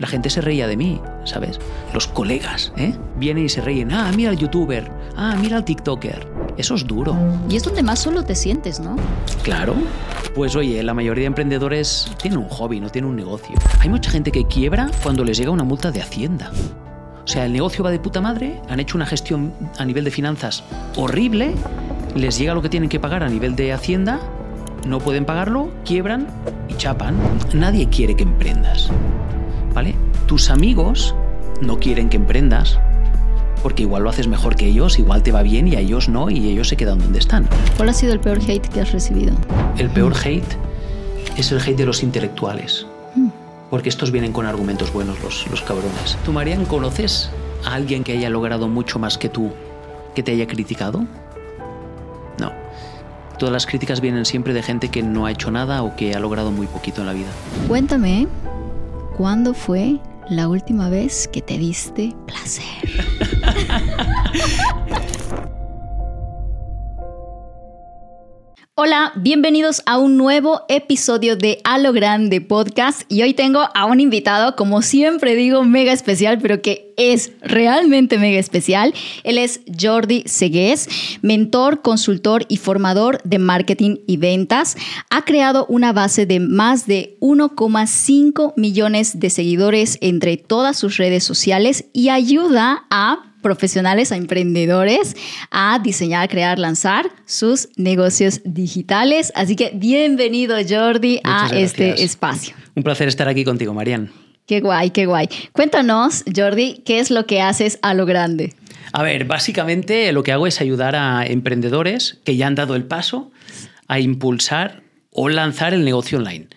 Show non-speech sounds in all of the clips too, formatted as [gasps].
la gente se reía de mí, ¿sabes? Los colegas, ¿eh? Vienen y se ríen. Ah, mira al youtuber. Ah, mira al tiktoker. Eso es duro. Y es donde más solo te sientes, ¿no? Claro. Pues oye, la mayoría de emprendedores tienen un hobby, no tienen un negocio. Hay mucha gente que quiebra cuando les llega una multa de Hacienda. O sea, el negocio va de puta madre, han hecho una gestión a nivel de finanzas horrible, les llega lo que tienen que pagar a nivel de Hacienda, no pueden pagarlo, quiebran y chapan. Nadie quiere que emprendas. ¿Vale? Tus amigos no quieren que emprendas porque igual lo haces mejor que ellos, igual te va bien y a ellos no y ellos se quedan donde están. ¿Cuál ha sido el peor hate que has recibido? El peor hate es el hate de los intelectuales. Porque estos vienen con argumentos buenos, los, los cabrones. ¿Tú, Marian, conoces a alguien que haya logrado mucho más que tú, que te haya criticado? No. Todas las críticas vienen siempre de gente que no ha hecho nada o que ha logrado muy poquito en la vida. Cuéntame, ¿cuándo fue la última vez que te diste placer? [laughs] Hola, bienvenidos a un nuevo episodio de A lo Grande Podcast y hoy tengo a un invitado, como siempre digo, mega especial, pero que es realmente mega especial. Él es Jordi Segués, mentor, consultor y formador de marketing y ventas. Ha creado una base de más de 1,5 millones de seguidores entre todas sus redes sociales y ayuda a profesionales, a emprendedores a diseñar, crear, lanzar sus negocios digitales. Así que bienvenido Jordi a este espacio. Un placer estar aquí contigo, Marian. Qué guay, qué guay. Cuéntanos, Jordi, ¿qué es lo que haces a lo grande? A ver, básicamente lo que hago es ayudar a emprendedores que ya han dado el paso a impulsar o lanzar el negocio online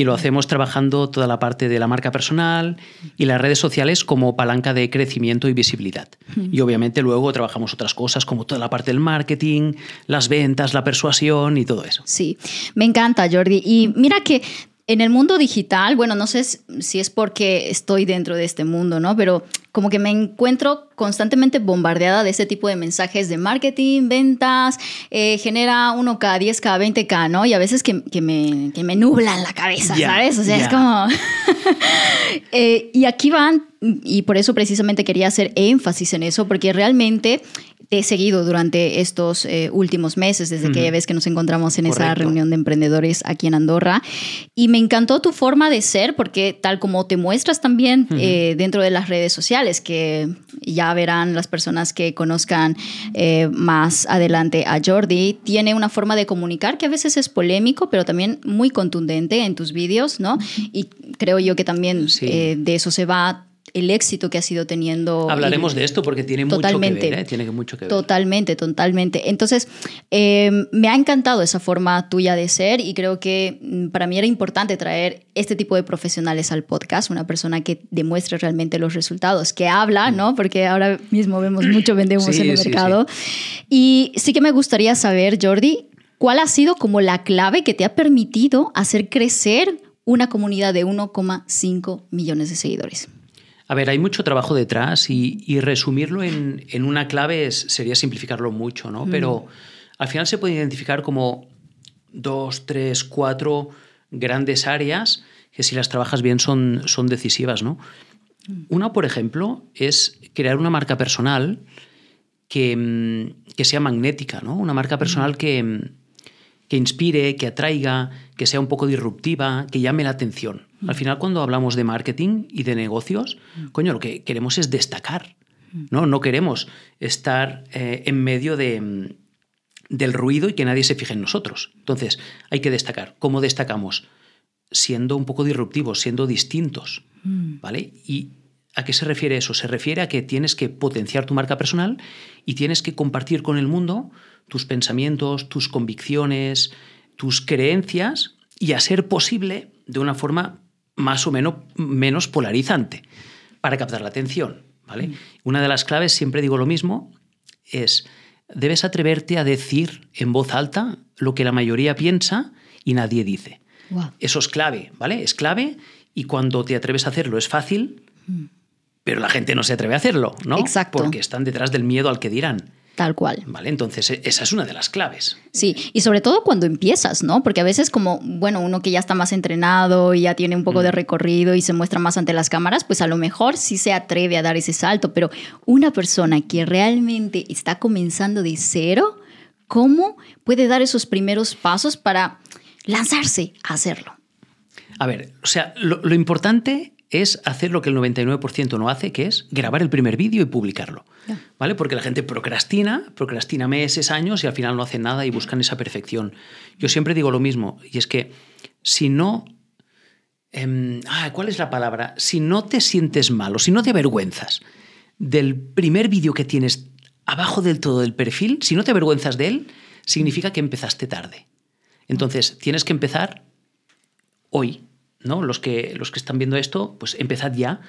y lo hacemos trabajando toda la parte de la marca personal y las redes sociales como palanca de crecimiento y visibilidad. Y obviamente luego trabajamos otras cosas como toda la parte del marketing, las ventas, la persuasión y todo eso. Sí, me encanta Jordi. Y mira que en el mundo digital, bueno, no sé si es porque estoy dentro de este mundo, ¿no? Pero como que me encuentro constantemente bombardeada de ese tipo de mensajes de marketing, ventas, eh, genera uno cada 10, cada 20k, ¿no? Y a veces que, me, que me nublan la cabeza, ¿sabes? O sea, es como... [laughs] Eh, y aquí van, y por eso precisamente quería hacer énfasis en eso, porque realmente te he seguido durante estos eh, últimos meses, desde que ves que nos encontramos en esa reunión de emprendedores aquí en Andorra. Y me encantó tu forma de ser, porque tal como te muestras también eh, dentro de las redes sociales, que ya verán las personas que conozcan eh, más adelante a Jordi, tiene una forma de comunicar que a veces es polémico, pero también muy contundente en tus vídeos, ¿no? Y creo yo que también de eso se va el éxito que ha sido teniendo. Hablaremos de esto porque tiene mucho que ver. ¿eh? Tiene mucho que ver. Totalmente, totalmente. Entonces, em, me ha encantado esa forma tuya de ser y creo que mm, para mí era importante traer este tipo de profesionales al podcast, una persona que demuestre realmente los resultados, que habla, ¿no? Porque ahora mismo vemos mucho vendemos en el mercado. Y sí que me gustaría saber, Jordi, ¿cuál ha sido como la clave que te ha permitido hacer crecer una comunidad de 1,5 millones de seguidores? A ver, hay mucho trabajo detrás y, resumirlo en, una clave sería simplificarlo mucho, ¿no? Mm. Pero al final se puede identificar como dos, tres, cuatro grandes áreas que si las trabajas bien son, son decisivas, ¿no? Mm. Una, por ejemplo, es crear una marca personal que, mm, que sea magnética, ¿no? Una marca personal que, que inspire, que atraiga, que sea un poco disruptiva, que llame la atención. Al final, cuando hablamos de marketing y de negocios, coño, lo que queremos es destacar. No, no queremos estar eh, en medio de, del ruido y que nadie se fije en nosotros. Entonces, hay que destacar. ¿Cómo destacamos? Siendo un poco disruptivos, siendo distintos. ¿Vale? ¿Y a qué se refiere eso? Se refiere a que tienes que potenciar tu marca personal y tienes que compartir con el mundo tus pensamientos, tus convicciones, tus creencias y a ser posible de una forma más o menos, menos polarizante para captar la atención. ¿vale? Mm. Una de las claves, siempre digo lo mismo, es debes atreverte a decir en voz alta lo que la mayoría piensa y nadie dice. Eso es clave, ¿vale? Es clave y cuando te atreves a hacerlo es fácil, mm. pero la gente no se atreve a hacerlo, ¿no? Exacto. Porque están detrás del miedo al que dirán. Tal cual. ¿Vale? Entonces, e, esa es una de las claves. Sí, y sobre todo cuando empiezas, ¿no? Porque a veces como, bueno, uno que ya está más entrenado y ya tiene un poco de recorrido y se muestra más ante las cámaras, pues a lo mejor sí se atreve a dar ese salto, pero una persona que realmente está comenzando de cero, ¿cómo puede dar esos primeros pasos para lanzarse a hacerlo? A ver, o sea, lo, lo importante es hacer lo que el 99% no hace, que es grabar el primer vídeo y publicarlo. ¿Vale? Porque la gente procrastina, procrastina meses, años y al final no hace nada y buscan esa perfección. Yo siempre digo lo mismo, y es que si no... Ah, ¿Cuál es la palabra? Si no te sientes mal o si no te avergüenzas del primer vídeo que tienes abajo del todo del perfil, si no te avergüenzas de él, significa que empezaste tarde. Entonces, tienes que empezar hoy, ¿no? Los que, los que están viendo esto, pues empezad ya,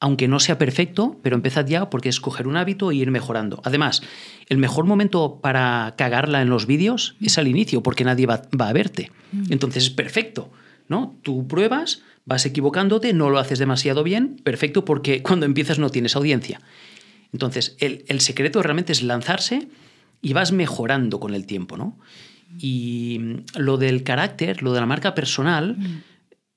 aunque no sea perfecto, pero empezad ya porque es coger un hábito e ir mejorando. Además, el mejor momento para cagarla en los vídeos es al inicio, porque nadie va, a verte. Mm. Entonces es perfecto, ¿no? Tú pruebas, vas equivocándote, no lo haces demasiado bien, perfecto porque [laughs] cuando empiezas no tienes audiencia. Entonces, el, el secreto realmente es lanzarse y vas mejorando con el tiempo, ¿no? Y lo del carácter, lo de la marca personal, mm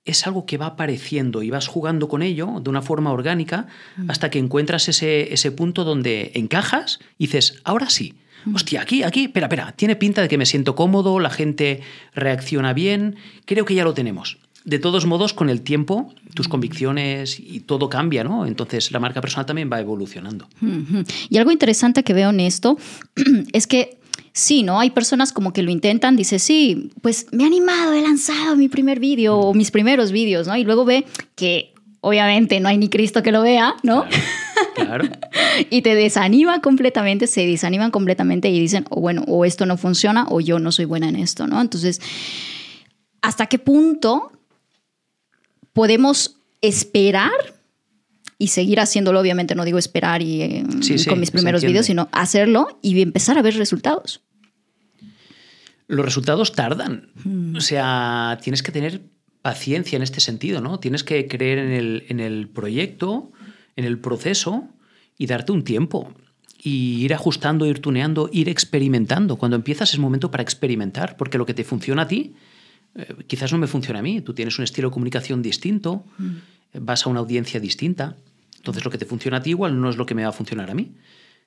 es algo que va apareciendo y vas jugando con ello de una forma orgánica mm. hasta que encuentras ese, ese punto donde encajas y dices, ahora sí. Mm. Hostia, aquí, aquí, espera, espera, tiene pinta de que me siento cómodo, la gente reacciona bien, creo que ya lo tenemos. De todos modos, con el tiempo, tus mm. convicciones y todo cambia, ¿no? Entonces la marca personal también va evolucionando. Y algo interesante que veo en esto [clears throat] es que sí, ¿no? Hay personas como que lo intentan, dice, sí, pues me he animado, he lanzado mi primer vídeo o mis primeros vídeos, ¿no? Y luego ve que obviamente no hay ni Cristo que lo vea, ¿no? Claro. [laughs] y te desanima completamente, se desaniman completamente y dicen, o bueno, o esto no funciona o yo no soy buena en esto, ¿no? Entonces, ¿hasta qué punto podemos esperar y seguir haciéndolo, obviamente no digo esperar y, eh, con mis primeros vídeos, sino hacerlo y empezar a ver resultados. Los resultados tardan. Hmm. O sea, tienes que tener paciencia en este sentido, ¿no? Tienes que creer en el, en el proyecto, en el proceso y darte un tiempo. Y ir ajustando, ir tuneando, ir experimentando. Cuando empiezas es momento para experimentar, porque lo que te funciona a ti, eh, quizás no me funciona a mí. Tú tienes un estilo de comunicación distinto, hmm. vas a una audiencia distinta. Entonces lo que te funciona a ti igual no es lo que me va a funcionar a mí.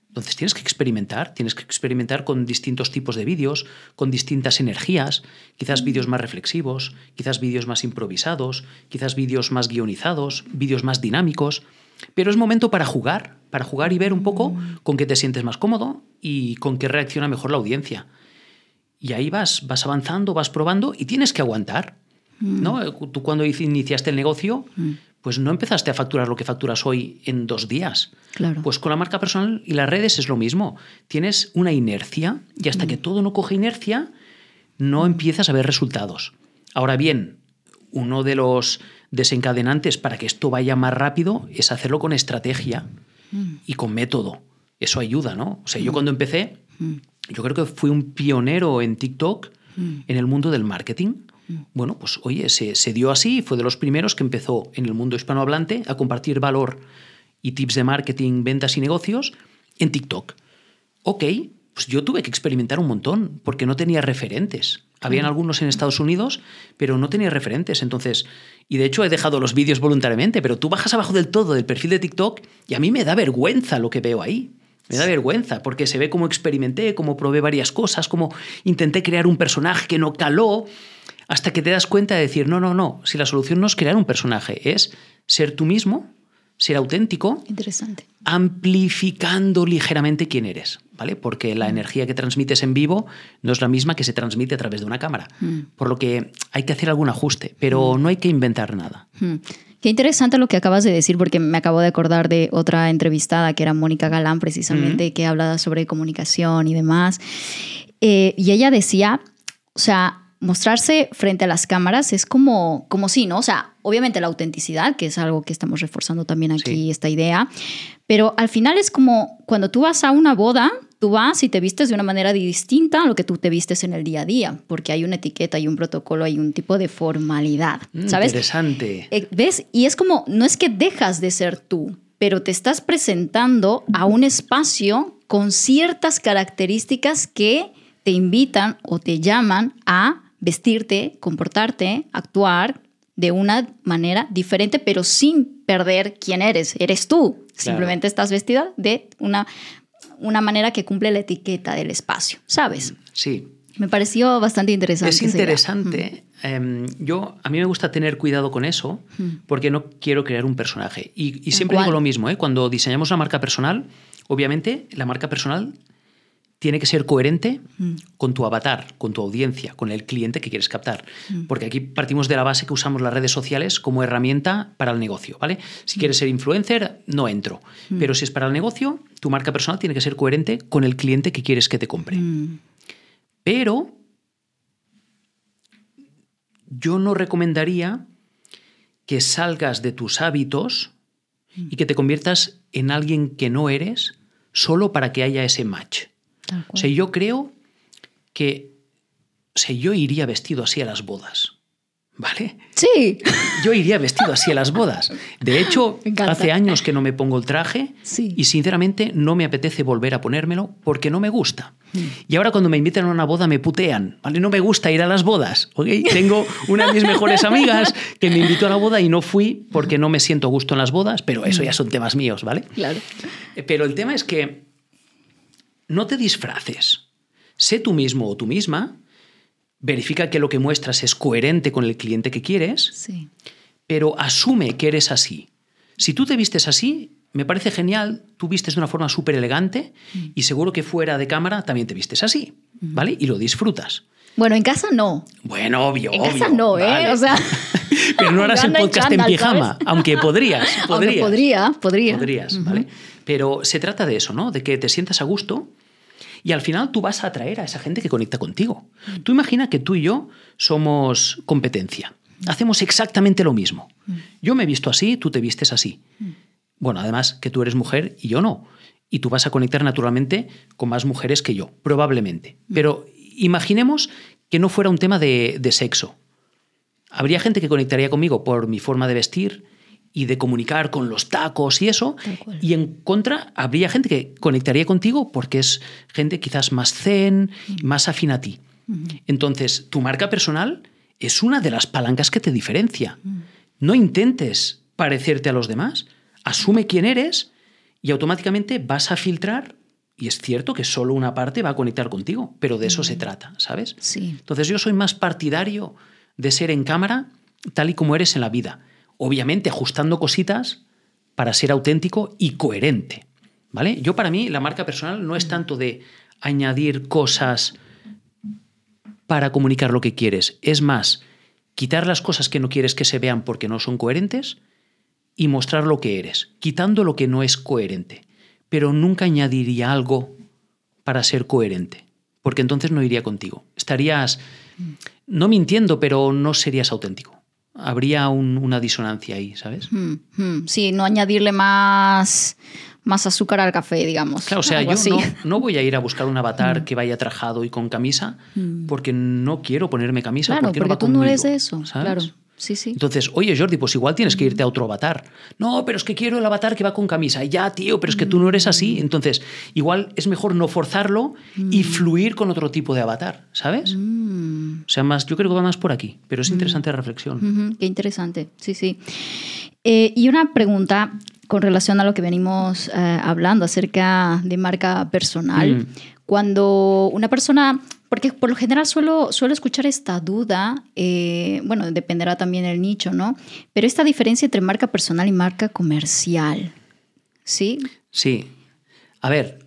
Entonces tienes que experimentar, tienes que experimentar con distintos tipos de vídeos, con distintas energías, quizás mm. vídeos más reflexivos, quizás vídeos más improvisados, quizás vídeos más guionizados, vídeos más dinámicos. Pero es momento para jugar, para jugar y ver un poco mm. con qué te sientes más cómodo y con qué reacciona mejor la audiencia. Y ahí vas, vas avanzando, vas probando y tienes que aguantar. ¿no? Mm. Tú cuando iniciaste el negocio, pues no empezaste a facturar lo que facturas hoy en dos días. Claro. Pues con la marca personal y las redes es lo mismo. Tienes una inercia y hasta que mm. todo no coge inercia, no empiezas a ver resultados. Ahora bien, uno de los desencadenantes para que esto vaya más rápido es hacerlo con estrategia mm. y con método. Eso ayuda, ¿no? O sea, yo mm. cuando empecé, yo creo que fui un pionero en TikTok en el mundo del marketing bueno, pues oye, se, dio así, fue de los primeros que empezó en el mundo hispanohablante a compartir valor y tips de marketing, ventas y negocios en TikTok. Ok, pues yo tuve que experimentar un montón porque no tenía referentes. Habían algunos en Estados Unidos, pero no tenía referentes. Entonces, y de hecho he dejado los vídeos voluntariamente, pero tú bajas abajo del todo del perfil de TikTok y a mí me da vergüenza lo que veo ahí. Me da vergüenza porque se ve cómo experimenté, cómo probé varias cosas, cómo intenté crear un personaje que no caló hasta que te das cuenta de decir, no, no, no, si la solución no es crear un personaje, es ser tú mismo, ser auténtico, Interesante. amplificando ligeramente quién eres, ¿vale? Porque la mm. energía que transmites en vivo no es la misma que se transmite a través de una cámara. Mm. Por lo que hay que hacer algún ajuste, pero mm. no hay que inventar nada. Qué interesante lo que acabas de decir, porque me acabo de acordar de otra entrevistada que era Mónica Galán, precisamente, que hablaba sobre comunicación y demás. Eh, y ella decía, o sea, mostrarse frente a las cámaras es como, como sí, ¿no? O sea, obviamente la autenticidad, que es algo que estamos reforzando también aquí, esta idea, pero al final es como cuando tú vas a una boda, tú vas y te vistes de una manera distinta a lo que tú te vistes en el día a día, porque hay una etiqueta, hay un protocolo, hay un tipo de formalidad, mm, ¿sabes? Interesante. Eh, ¿Ves? Y es como, no es que dejas de ser tú, pero te estás presentando a un espacio con ciertas características que te invitan o te llaman a vestirte, comportarte, actuar de una manera diferente, pero sin perder quién eres. Eres tú. Simplemente estás vestida de una, una manera que cumple la etiqueta del espacio, ¿sabes? Sí. Me pareció bastante interesante. Es interesante. Em, yo, a mí me gusta tener cuidado con eso porque no quiero crear un personaje. Y, siempre digo lo mismo, ¿eh? cuando diseñamos una marca personal, obviamente la marca personal tiene que ser coherente con tu avatar, con tu audiencia, con el cliente que quieres captar. Porque aquí partimos de la base que usamos las redes sociales como herramienta para el negocio, ¿vale? Si quieres ser influencer, no entro. Pero si es para el negocio, tu marca personal tiene que ser coherente con el cliente que quieres que te compre. Pero yo no recomendaría que salgas de tus hábitos y que te conviertas en alguien que no eres solo para que haya ese match. O sea, yo creo que o sea, yo iría vestido así a las bodas. ¿Vale? Sí. Yo iría vestido así a las bodas. De [laughs] hecho, hace años que no me pongo el traje y sinceramente no me apetece volver a ponérmelo porque no me gusta. Mm. Y ahora cuando me invitan a una boda me putean, ¿vale? No me gusta ir a las bodas, ¿ok? Tengo una de mis mejores amigas que me invitó a la boda y no fui porque no me siento gusto en las bodas, pero eso ya son temas míos, ¿vale? Claro. Eh, pero el tema es que no te disfraces. Sé tú mismo o tú misma verifica que lo que muestras es coherente con el cliente que quieres, sí. pero asume que eres así. Si tú te vistes así, me parece genial, tú vistes de una forma súper elegante mm. y seguro que fuera de cámara también te vistes así, mm. ¿vale? Y lo disfrutas. Bueno, en casa no. Bueno, obvio. En casa no, ¿eh? O sea. [laughs] Pero no harás el podcast en, pijama, aunque podrías. [laughs] podrías podría, podría. Podrías, ¿vale? Pero se trata de eso, ¿no? De que te sientas a gusto y al final tú vas a atraer a esa gente que conecta contigo. Tú imagina que tú y yo somos competencia. Hacemos exactamente lo mismo. Yo me he visto así, tú te vistes así. Bueno, además que tú eres mujer y yo no. Y tú vas a conectar naturalmente con más mujeres que yo, probablemente. Pero imaginemos que no fuera un tema de, de sexo. Habría gente que conectaría conmigo por mi forma de vestir, y de comunicar con los tacos y eso. Y en contra, habría gente que conectaría contigo porque es gente quizás más zen, más afín a ti. Entonces, tu marca personal es una de las palancas que te diferencia. No intentes parecerte a los demás. Asume quién eres y automáticamente vas a filtrar. Y es cierto que solo una parte va a conectar contigo, pero de eso se trata, ¿sabes? Sí. Entonces yo soy más partidario de ser en cámara tal y como eres en la vida obviamente ajustando cositas para ser auténtico y coherente. ¿Vale? Yo para mí la marca personal no es tanto de añadir cosas para comunicar lo que quieres, es más, quitar las cosas que no quieres que se vean porque no son coherentes y mostrar lo que eres, quitando lo que no es coherente, pero nunca añadiría algo para ser coherente, porque entonces no iría contigo. Estarías, no mintiendo, pero no serías auténtico habría una disonancia ahí, ¿sabes? Hmm, hmm. Sí, no añadirle más, más azúcar al café, digamos. Claro, o sea, yo no, voy a ir a buscar un avatar [laughs] hmm. que vaya trajado y con camisa porque no quiero ponerme camisa. Claro, porque, porque no tú no eres eso, claro. Sí, sí. Entonces, oye Jordi, pues igual tienes que irte a otro avatar. No, pero es que quiero el avatar que va con camisa. Ya, tío, pero es que tú no eres así. Entonces, igual es mejor no forzarlo y fluir con otro tipo de avatar, ¿sabes? O sea, más, yo creo que va más por aquí, pero es interesante la reflexión. Qué interesante, sí, sí. Eh, y una pregunta con relación a lo que venimos eh, hablando acerca de marca personal. Mm. Cuando una persona porque por lo general suelo, suelo escuchar esta duda, eh, bueno, dependerá también el nicho, ¿no? Pero esta diferencia entre marca personal y marca comercial, ¿sí? Sí. A ver,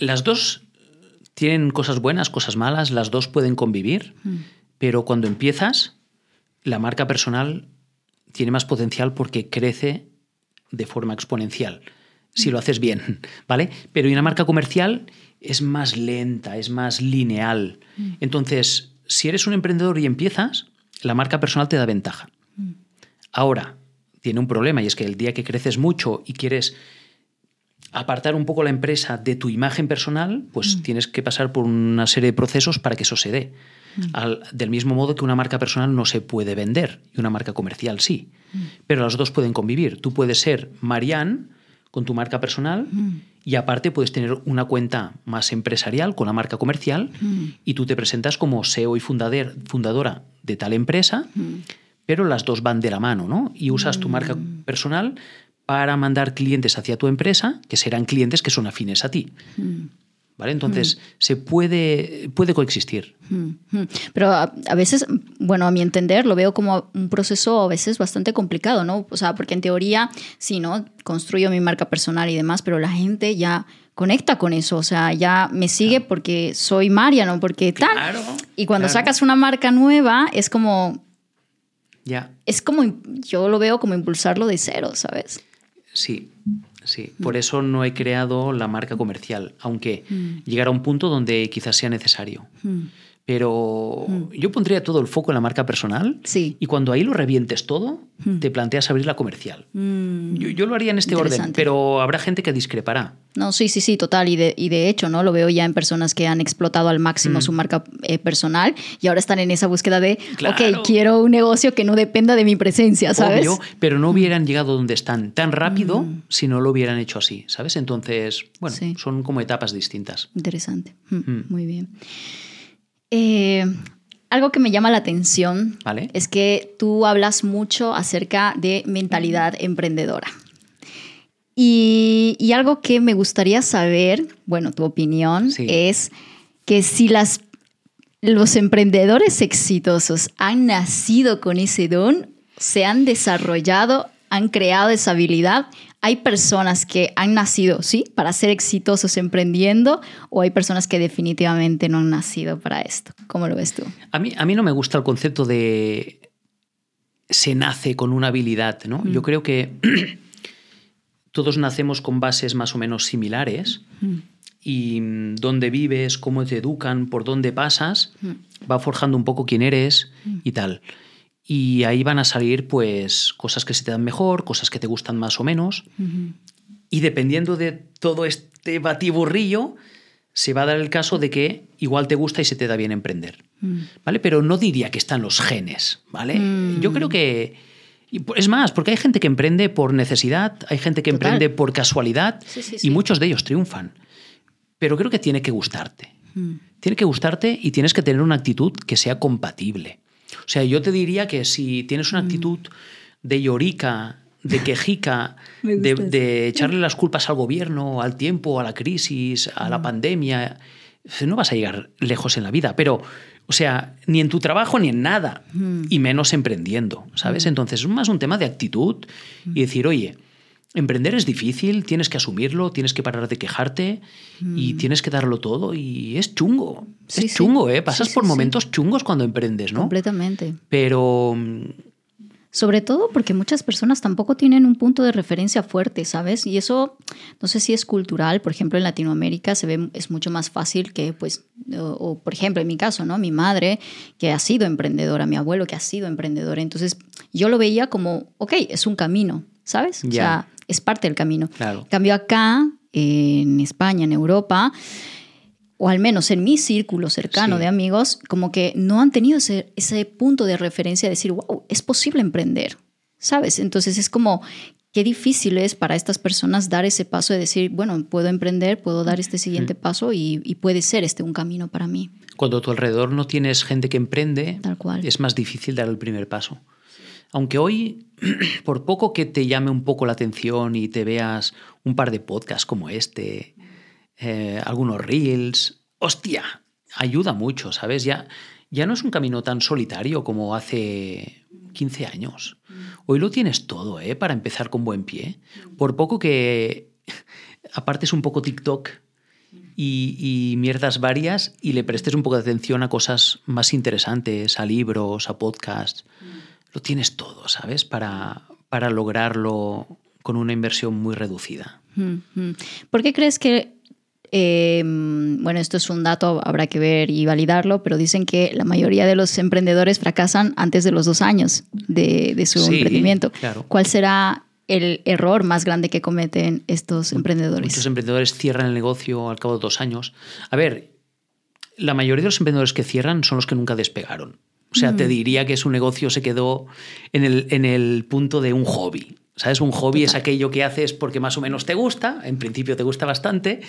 las dos tienen cosas buenas, cosas malas, las dos pueden convivir, mm. pero cuando empiezas, la marca personal tiene más potencial porque crece de forma exponencial, si lo haces bien, [laughs] ¿vale? Pero una marca comercial es más lenta, es más lineal. Mm. Entonces, si eres un emprendedor y empiezas, la marca personal te da ventaja. Mm. Ahora, tiene un problema y es que el día que creces mucho y quieres apartar un poco la empresa de tu imagen personal, pues mm. tienes que pasar por una serie de procesos para que eso se dé. del mismo modo que una marca personal no se puede vender y una marca comercial sí. Pero las dos pueden convivir. Tú puedes ser Marianne con tu marca personal y aparte puedes tener una cuenta más empresarial con la marca comercial y tú te presentas como SEO y fundador, fundadora de tal empresa, pero las dos van de la mano, ¿no? Y usas tu marca personal para mandar clientes hacia tu empresa, que serán clientes que son afines a ti. ¿Vale? Entonces, se puede, puede coexistir. Pero a, veces, bueno, a mi entender, lo veo como un proceso a veces bastante complicado, ¿no? O sea, porque en teoría, sí, ¿no? Construyo mi marca personal y demás, pero la gente ya conecta con eso, o sea, ya me sigue porque soy María, ¿no? Porque tal. y cuando sacas una marca nueva, es como... Ya. Es como, yo lo veo como impulsarlo de cero, ¿sabes? Sí, sí. Por eso no he creado la marca comercial, aunque mm. llegará un punto donde quizás sea necesario. Pero mm. yo pondría todo el foco en la marca personal sí. y cuando ahí lo revientes todo, mm. te planteas abrir la comercial. Mm. Yo, lo haría en este orden, pero habrá gente que discrepará. No, sí, sí, sí, total. Y de, y de hecho, ¿no? Lo veo ya en personas que han explotado al máximo su marca eh, personal y ahora están en esa búsqueda de, ok, quiero un negocio que no dependa de mi presencia, ¿sabes? Obvio, pero no hubieran llegado donde están tan rápido si no lo hubieran hecho así, ¿sabes? Entonces, bueno, son como etapas distintas. Interesante. Muy bien. Eh, algo que me llama la atención es que tú hablas mucho acerca de mentalidad emprendedora. Y, algo que me gustaría saber, bueno, tu opinión, es que si las, los emprendedores exitosos han nacido con ese don, se han desarrollado, han creado esa habilidad hay personas que han nacido, ¿sí? Para ser exitosos emprendiendo o hay personas que definitivamente no han nacido para esto. ¿Cómo lo ves tú? A mí, a mí no me gusta el concepto de se nace con una habilidad, ¿no? Yo mm. creo que [clears throat] todos nacemos con bases más o menos similares mm. y dónde vives, cómo te educan, por dónde pasas, mm. va forjando un poco quién eres y tal. Y ahí van a salir pues cosas que se te dan mejor, cosas que te gustan más o menos. Y dependiendo de todo este batiburrillo, se va a dar el caso de que igual te gusta y se te da bien emprender. Mm. ¿Vale? Pero no diría que están los genes, ¿vale? Mm. Yo creo que es más, porque hay gente que emprende por necesidad, hay gente que emprende por casualidad y muchos de ellos triunfan. Pero creo que tiene que gustarte. Mm. Tiene que gustarte y tienes que tener una actitud que sea compatible. O sea, yo te diría que si tienes una mm. actitud de llorica, de quejica, [laughs] de, echarle las culpas al gobierno, al tiempo, a la crisis, a la mm. pandemia, no vas a llegar lejos en la vida. Pero, o sea, ni en tu trabajo ni en nada, mm. y menos emprendiendo, ¿sabes? Entonces es más un tema de actitud y decir, oye, Emprender es difícil, tienes que asumirlo, tienes que parar de quejarte y mm. tienes que darlo todo y es chungo. es chungo, ¿eh? Pasas por momentos chungos cuando emprendes, ¿no? Completamente. Pero... Sobre todo porque muchas personas tampoco tienen un punto de referencia fuerte, ¿sabes? Y eso no sé si es cultural, por ejemplo, en Latinoamérica se ve, es mucho más fácil que, pues, o, por ejemplo, en mi caso, ¿no? Mi madre que ha sido emprendedora, mi abuelo que ha sido emprendedor. Entonces yo lo veía como, ok, es un camino, ¿sabes? O sea, es parte del camino. Claro. Cambio acá, en España, en Europa, o al menos en mi círculo cercano de amigos, como que no han tenido ese, ese punto de referencia de decir, wow, es posible emprender, ¿sabes? Entonces es como, qué difícil es para estas personas dar ese paso de decir, bueno, puedo emprender, puedo dar este siguiente paso y, y, puede ser este un camino para mí. Cuando a tu alrededor no tienes gente que emprende, Tal cual. es más difícil dar el primer paso. Aunque hoy, [clears throat] por poco que te llame un poco la atención y te veas un par de podcasts como este, eh, algunos reels, hostia, ayuda mucho, ¿sabes? Ya, ya no es un camino tan solitario como hace 15 años. Hoy lo tienes todo, ¿eh? Para empezar con buen pie. Por poco que [laughs] apartes un poco TikTok y, y, mierdas varias y le prestes un poco de atención a cosas más interesantes, a libros, a podcasts lo tienes todo, ¿sabes? Para, para lograrlo con una inversión muy reducida. ¿Por qué crees que, em, bueno, esto es un dato, habrá que ver y validarlo, pero dicen que la mayoría de los emprendedores fracasan antes de los dos años de, su emprendimiento? Claro. ¿Cuál será el error más grande que cometen estos emprendedores? Muchos emprendedores cierran el negocio al cabo de dos años. A ver, la mayoría de los emprendedores que cierran son los que nunca despegaron. O sea, te diría que su negocio se quedó en el, en el punto de un hobby. ¿Sabes? Un hobby es aquello que haces porque más o menos te gusta, en principio te gusta bastante,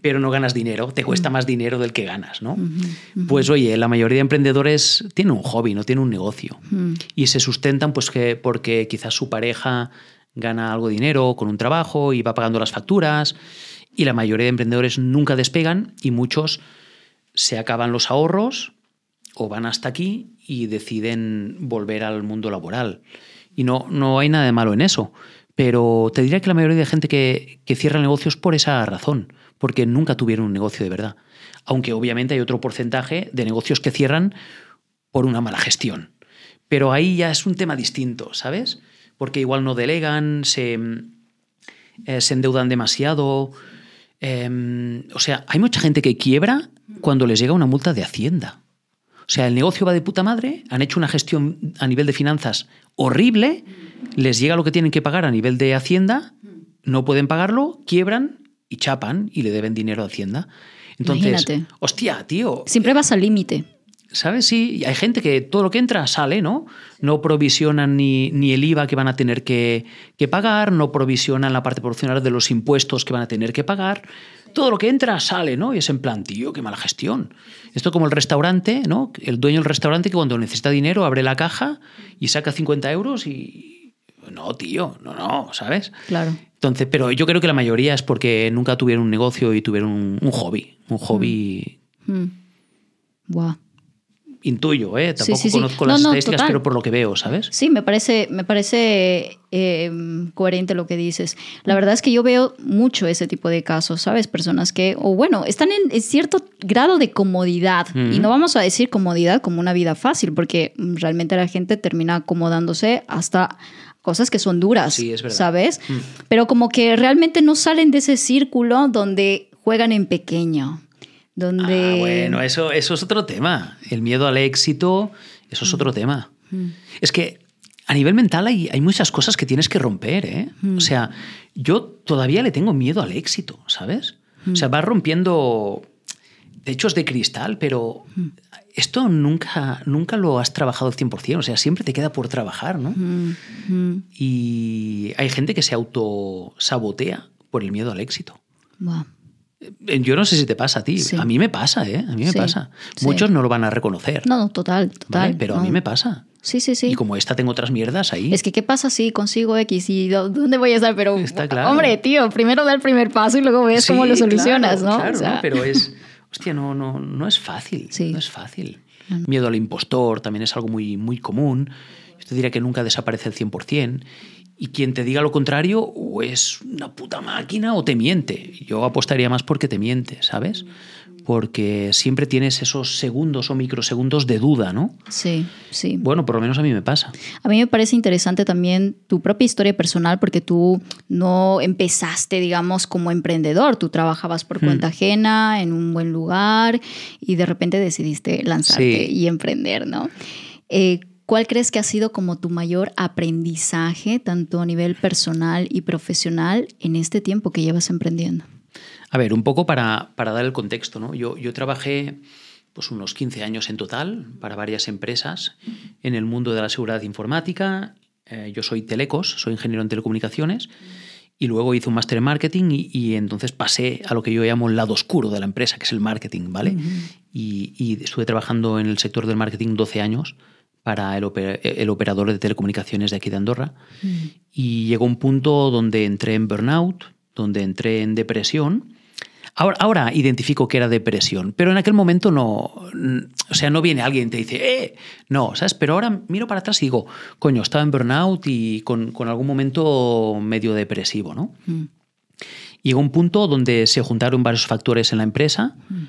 pero no ganas dinero, te cuesta más dinero del que ganas, ¿no? Pues oye, la mayoría de emprendedores tienen un hobby, no tienen un negocio. Y se sustentan pues que porque quizás su pareja gana algo de dinero con un trabajo y va pagando las facturas, y la mayoría de emprendedores nunca despegan y muchos se acaban los ahorros o van hasta aquí y deciden volver al mundo laboral. Y no, no hay nada de malo en eso. Pero te diría que la mayoría de gente que, que cierra negocios por esa razón, porque nunca tuvieron un negocio de verdad. Aunque obviamente hay otro porcentaje de negocios que cierran por una mala gestión. Pero ahí ya es un tema distinto, ¿sabes? Porque igual no delegan, se, eh, se endeudan demasiado. Eh, o sea, hay mucha gente que quiebra cuando les llega una multa de Hacienda. O sea, el negocio va de puta madre, han hecho una gestión a nivel de finanzas horrible, les llega lo que tienen que pagar a nivel de Hacienda, no pueden pagarlo, quiebran y chapan y le deben dinero a Hacienda. Entonces, Imagínate. hostia, tío. Siempre vas al límite. ¿Sabes? Sí, hay gente que todo lo que entra sale, ¿no? No provisionan ni, ni el IVA que van a tener que, que, pagar, no provisionan la parte proporcional de los impuestos que van a tener que pagar. Todo lo que entra sale, ¿no? Y es en plan, tío, qué mala gestión. Esto como el restaurante, ¿no? El dueño del restaurante que cuando necesita dinero abre la caja y saca 50 euros y... No, tío, no, no, ¿sabes? Claro. Entonces, pero yo creo que la mayoría es porque nunca tuvieron un negocio y tuvieron un, un hobby. Un hobby... Mm. Wow intuyo, ¿eh? Tampoco sí, sí, sí. conozco las no, estadísticas, total. pero por lo que veo, ¿sabes? Sí, me parece, me parece eh, coherente lo que dices. La verdad es que yo veo mucho ese tipo de casos, ¿sabes? Personas que, o bueno, están en, cierto grado de comodidad. Mm. Y no vamos a decir comodidad como una vida fácil, porque realmente la gente termina acomodándose hasta cosas que son duras, sí, es verdad. ¿sabes? Mm. Pero como que realmente no salen de ese círculo donde juegan en pequeño donde... Ah, bueno, eso, eso es otro tema. El miedo al éxito, eso es otro tema. Mm. Es que a nivel mental hay, hay, muchas cosas que tienes que romper, ¿eh? Mm. O sea, yo todavía le tengo miedo al éxito, ¿sabes? O sea, vas rompiendo techos de cristal, pero Mm. esto nunca, nunca lo has trabajado al 100%, o sea, siempre te queda por trabajar, ¿no? Mm. Y hay gente que se autosabotea por el miedo al éxito. Wow. Yo no sé si te pasa a ti. Sí. A mí me pasa, ¿eh? A mí me Sí, pasa. sí. Muchos no lo van a reconocer. No, no, total, total. ¿vale? Pero a no. mí me pasa. Sí, sí, sí. Y como esta tengo otras mierdas ahí. Es que, ¿qué pasa si consigo X y dónde voy a estar? Pero, Está claro. hombre, tío, primero da el primer paso y luego ves cómo lo solucionas, claro, ¿no? Claro, O sea, ¿no? Pero es. [laughs] Hostia, no, no, no es fácil. No es fácil. Miedo al impostor también es algo muy, muy común. Yo te diría que nunca desaparece el 100%. Y quien te diga lo contrario, o es una puta máquina o te miente. Yo apostaría más porque te miente, ¿sabes? Porque siempre tienes esos segundos o microsegundos de duda, ¿no? Sí, sí. Bueno, por lo menos a mí me pasa. A mí me parece interesante también tu propia historia personal porque tú no empezaste, digamos, como emprendedor. Tú trabajabas por Mm. cuenta ajena, en un buen lugar y de repente decidiste lanzarte Sí. y emprender, ¿no? Eh, ¿Cuál crees que ha sido como tu mayor aprendizaje, tanto a nivel personal y profesional, en este tiempo que llevas emprendiendo? A ver, un poco para, para dar el contexto, ¿no? Yo, yo trabajé pues unos 15 años en total para varias empresas en el mundo de la seguridad informática. Eh, yo soy telecos, soy ingeniero en telecomunicaciones y luego hice un máster en marketing y, y, entonces pasé a lo que yo llamo el lado oscuro de la empresa, que es el marketing, ¿vale? Uh -huh. y, y, estuve trabajando en el sector del marketing 12 años para el, oper el operador de telecomunicaciones de aquí de Andorra -huh. y llegó un punto donde entré en burnout, donde entré en depresión Ahora, ahora, identifico que era depresión, pero en aquel momento no, o sea, no viene alguien y te dice, eh, no, ¿sabes? Pero ahora miro para atrás y digo, coño, estaba en burnout y con, con algún momento medio depresivo, ¿no? Mm. Llegó un punto donde se juntaron varios factores en la empresa mm.